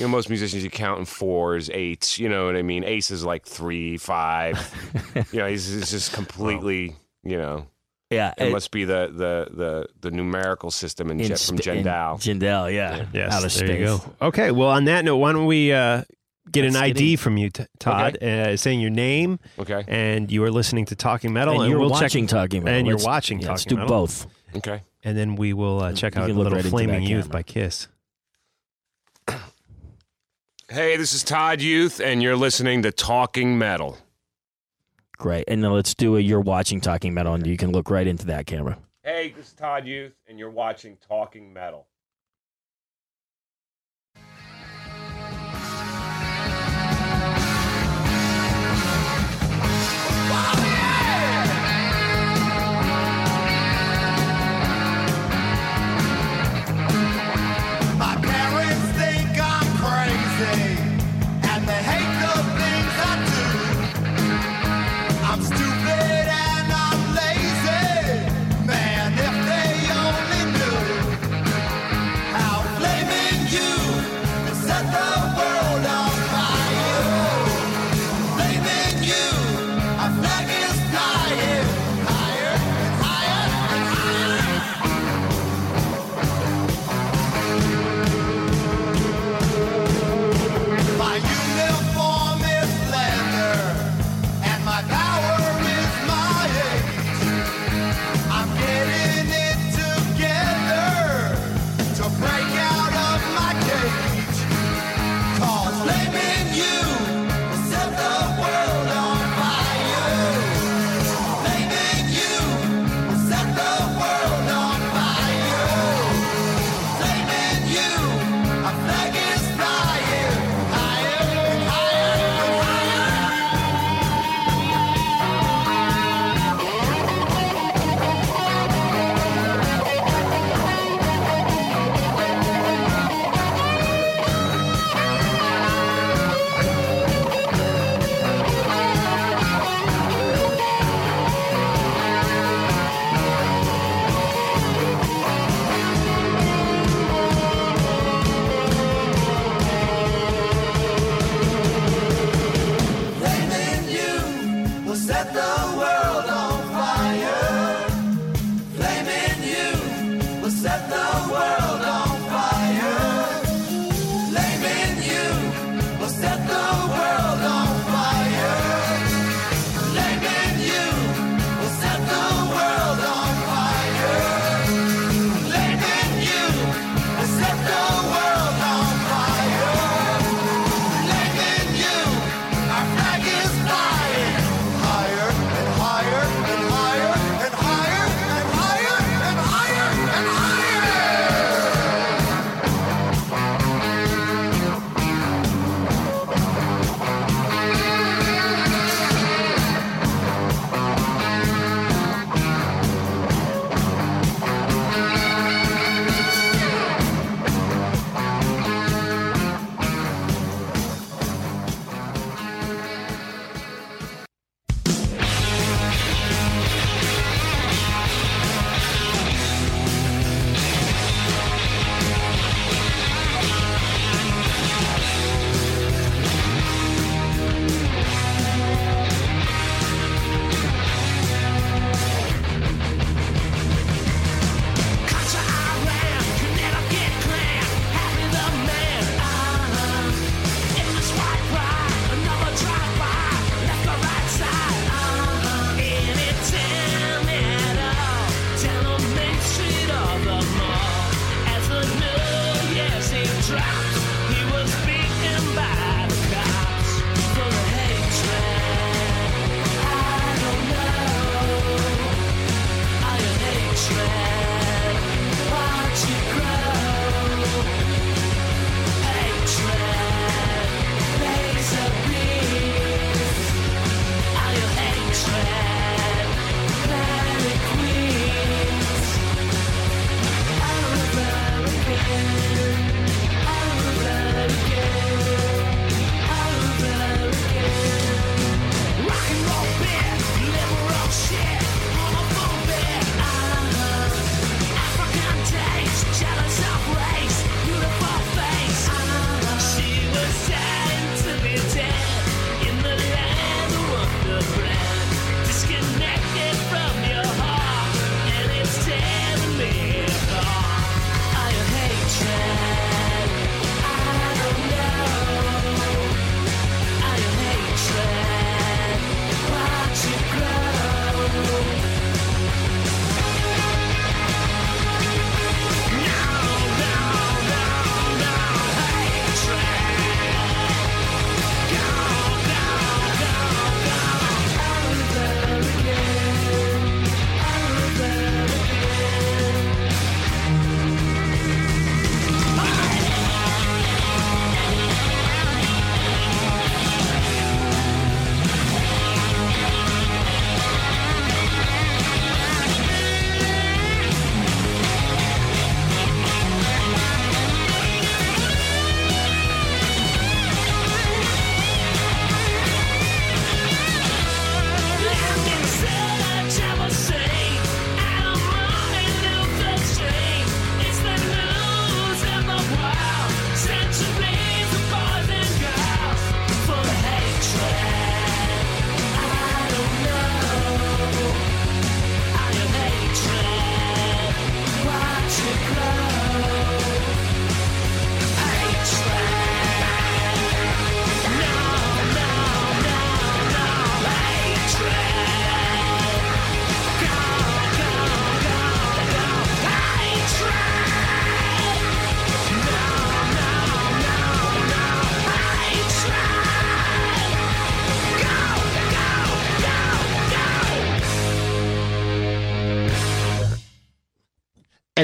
know, most musicians you count in fours, eights. You know what I mean? Ace is like three, five. you know, he's, he's just completely. You know, yeah, it must be the the the, the numerical system in, in Jet from sp- in Jendell. Jendell, yeah, Yes, outer there space. you go. Okay, well, on that note, why don't we uh, get Let's an ID in. from you, T- Todd, uh, saying your name, Okay. and you are listening to Talking Metal, And you're we'll watching check, Talking Metal. and you're Let's- watching yeah, Let's do Metal. both. Okay. and then we will uh, check You out a little right "Flaming Youth" camera. by Kiss. Hey, this is Todd Youth, and you're listening to Talking Metal. Great, and then let's do a you're watching Talking Metal, and you can look right into that camera. Hey, this is Todd Youth, and you're watching Talking Metal.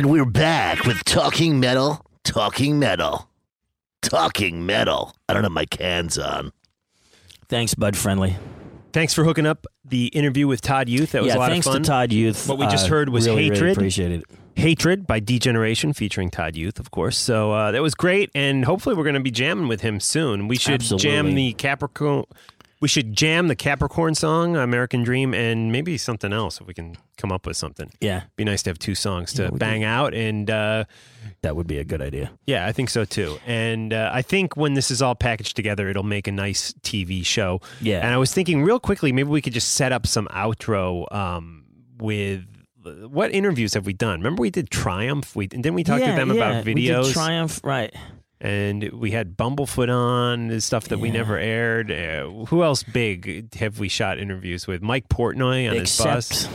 And we're back with Talking Metal, Talking Metal, Talking Metal. I don't have my cans on. Thanks, Bud Friendly. Thanks for hooking up the interview with Todd Youth. That was yeah, a lot of fun. Thanks to Todd Youth. What we just Uh, heard was really, really Hatred. appreciate it. Hatred by D Generation featuring Todd Youth, of course. So uh, that was great, and hopefully we're going to be jamming with him soon. We should jam the Capricorn. We should jam the Capricorn song, American Dream, and maybe something else if we can come up with something. Yeah, Be nice to have two songs to Yeah, bang out, and uh, that would be a good idea. yeah, I think so too. And uh, I think when this is all packaged together, it'll make a nice TV show. Yeah. And I was thinking real quickly, maybe we could just set up some outro um, with what interviews have we done? Remember we did Triumph. We and then we talked yeah, to them yeah, about we did videos. Triumph, right? And we had Bumblefoot on stuff that we never aired. Uh, who else big have we shot interviews with? Mike Portnoy on his bus. Except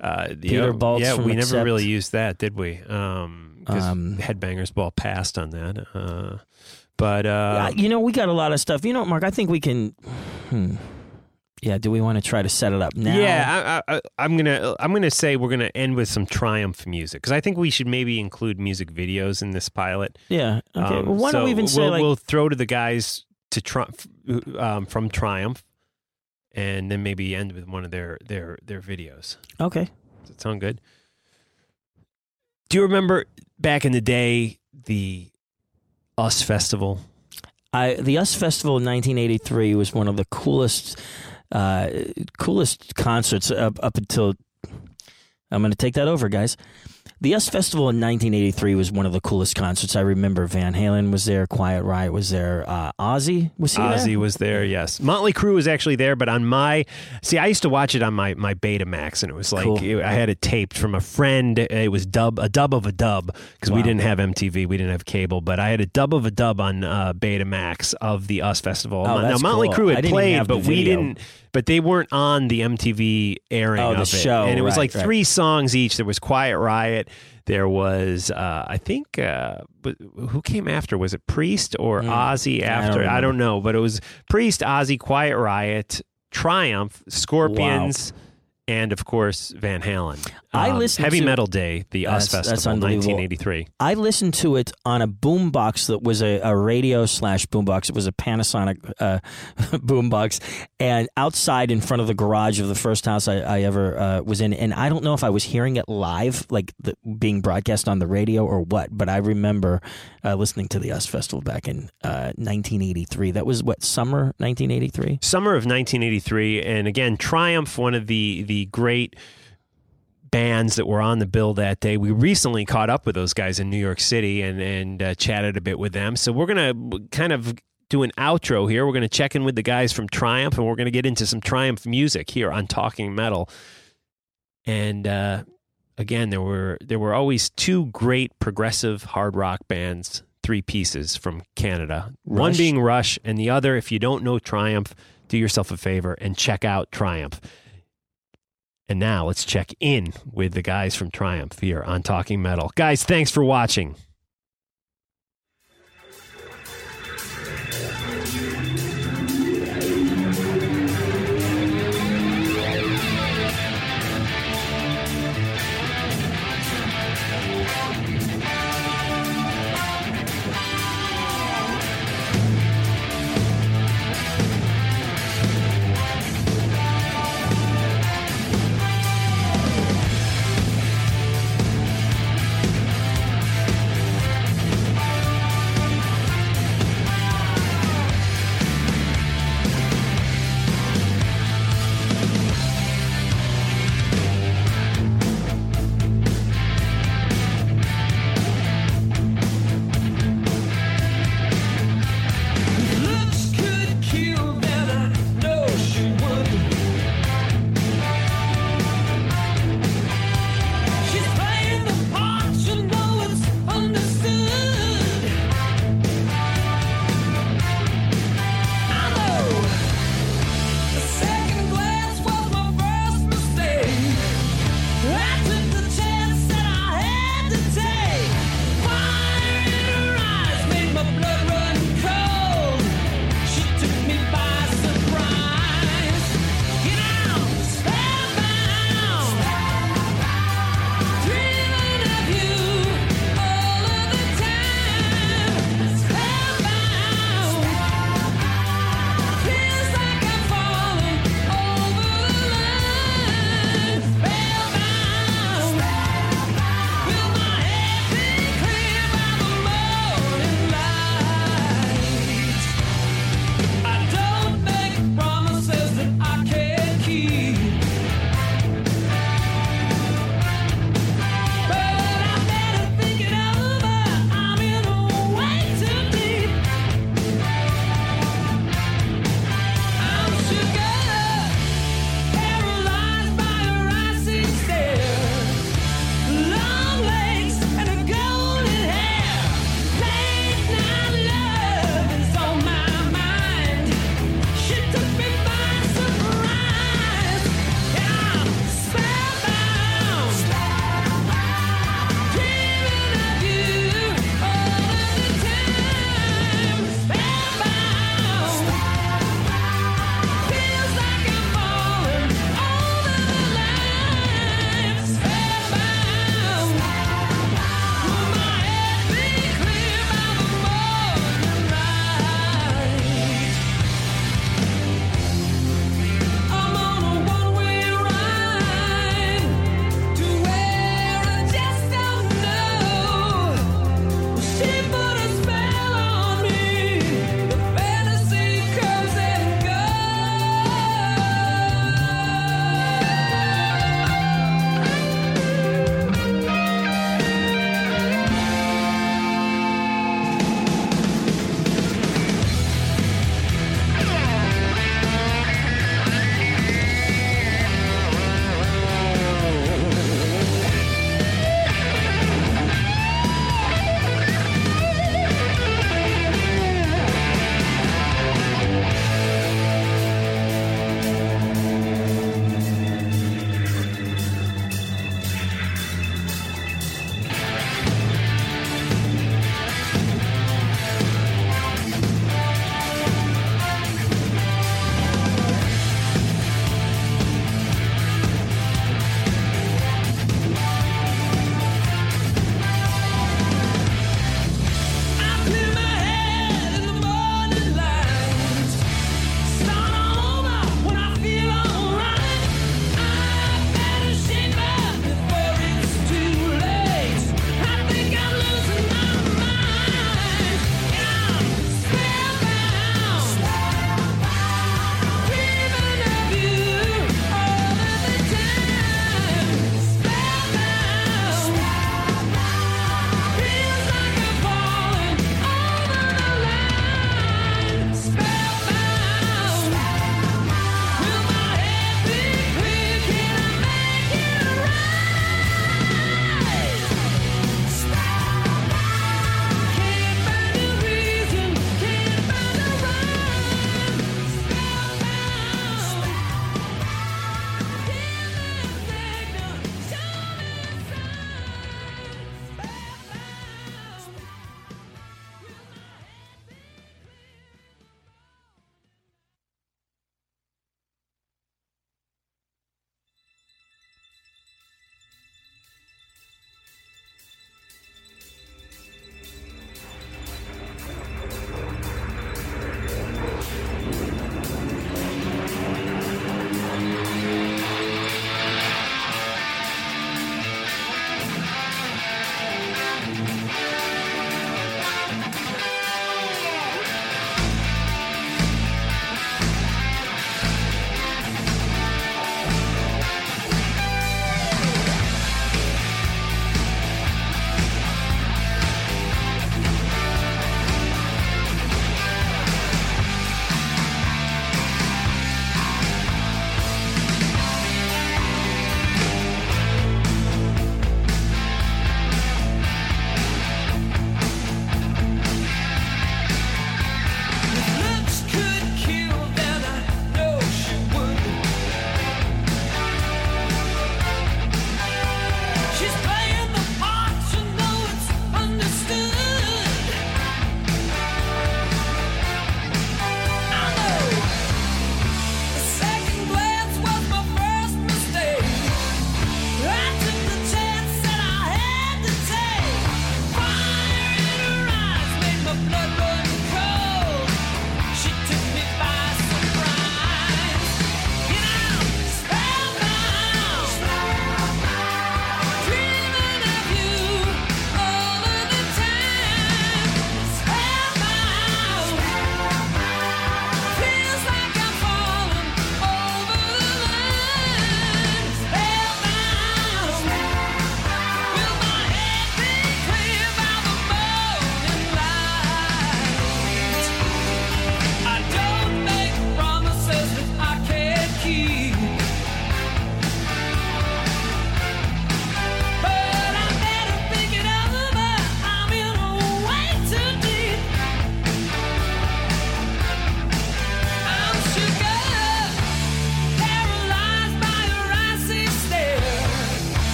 Uh, Peter yeah, Baltes Yeah, we never really used that, did we? Um, Um, Headbangers Ball passed on that. Uh, but uh, Yeah, you know, we got a lot of stuff. You know, Mark, I think we can. Hmm. Yeah, do we want to try to set it up now? Yeah, I, I, I'm gonna I'm gonna say we're gonna end with some Triumph music because I think we should maybe include music videos in this pilot. Yeah. Okay. Um, well, why don't so we even say we'll, like we'll throw to the guys to tri- um, from Triumph, and then maybe end with one of their their their videos. okay? Does that sound good? Do you remember back in the day the Us Festival? I the US Festival in 1983 was one of the coolest, uh, coolest concerts up up until. I'm going to take that over, guys. The US Festival in 1983 was one of the coolest concerts. I remember Van Halen was there, Quiet Riot was there, uh, Ozzy was he Ozzy there? was there, yes. Motley Crue was actually there, but on my see, I used to watch it on my my Betamax, and it was like Cool. it- I had it taped from a friend. It was dub a dub of a dub because we didn't have MTV, we didn't have cable, but I had a dub of a dub on uh, Betamax of the Us Festival. Oh, now Motley cool. Crue had played, but we didn't. But they weren't on the MTV airing Oh, the of it, show, and it was right, like right. three songs each. There was Quiet Riot. There was, uh, I think, uh, but who came after? Was it Priest or Mm, Ozzy I don't after? I don't know, but it was Priest, Ozzy, Quiet Riot, Triumph, Scorpions, and of course Van Halen. I Um, listened Heavy to- Metal Day, the Us That's- that's Festival, unbelievable. 1983. I listened to it on a boombox that was a, a radio slash boombox. It was a Panasonic uh, boombox, and outside in front of the garage of the first house I, I ever uh, was in. And I don't know if I was hearing it live, like the, being broadcast on the radio or what, but I remember uh, listening to the US Festival back in uh, 1983. That was what summer 1983. Summer of 1983, and again, Triumph, one of the the great bands that were on the bill that day. We recently caught up with those guys in New York City and and uh, chatted a bit with them. So we're gonna kind of do an outro here. We're gonna check in with the guys from Triumph, and we're gonna get into some Triumph music here on Talking Metal. And uh, again, there were there were always two great progressive hard rock bands, three pieces from Canada. One being Rush, and the other, if you don't know Triumph, do yourself a favor and check out Triumph. And now let's check in with the guys from Triumph here on Talking Metal. Guys, thanks for watching.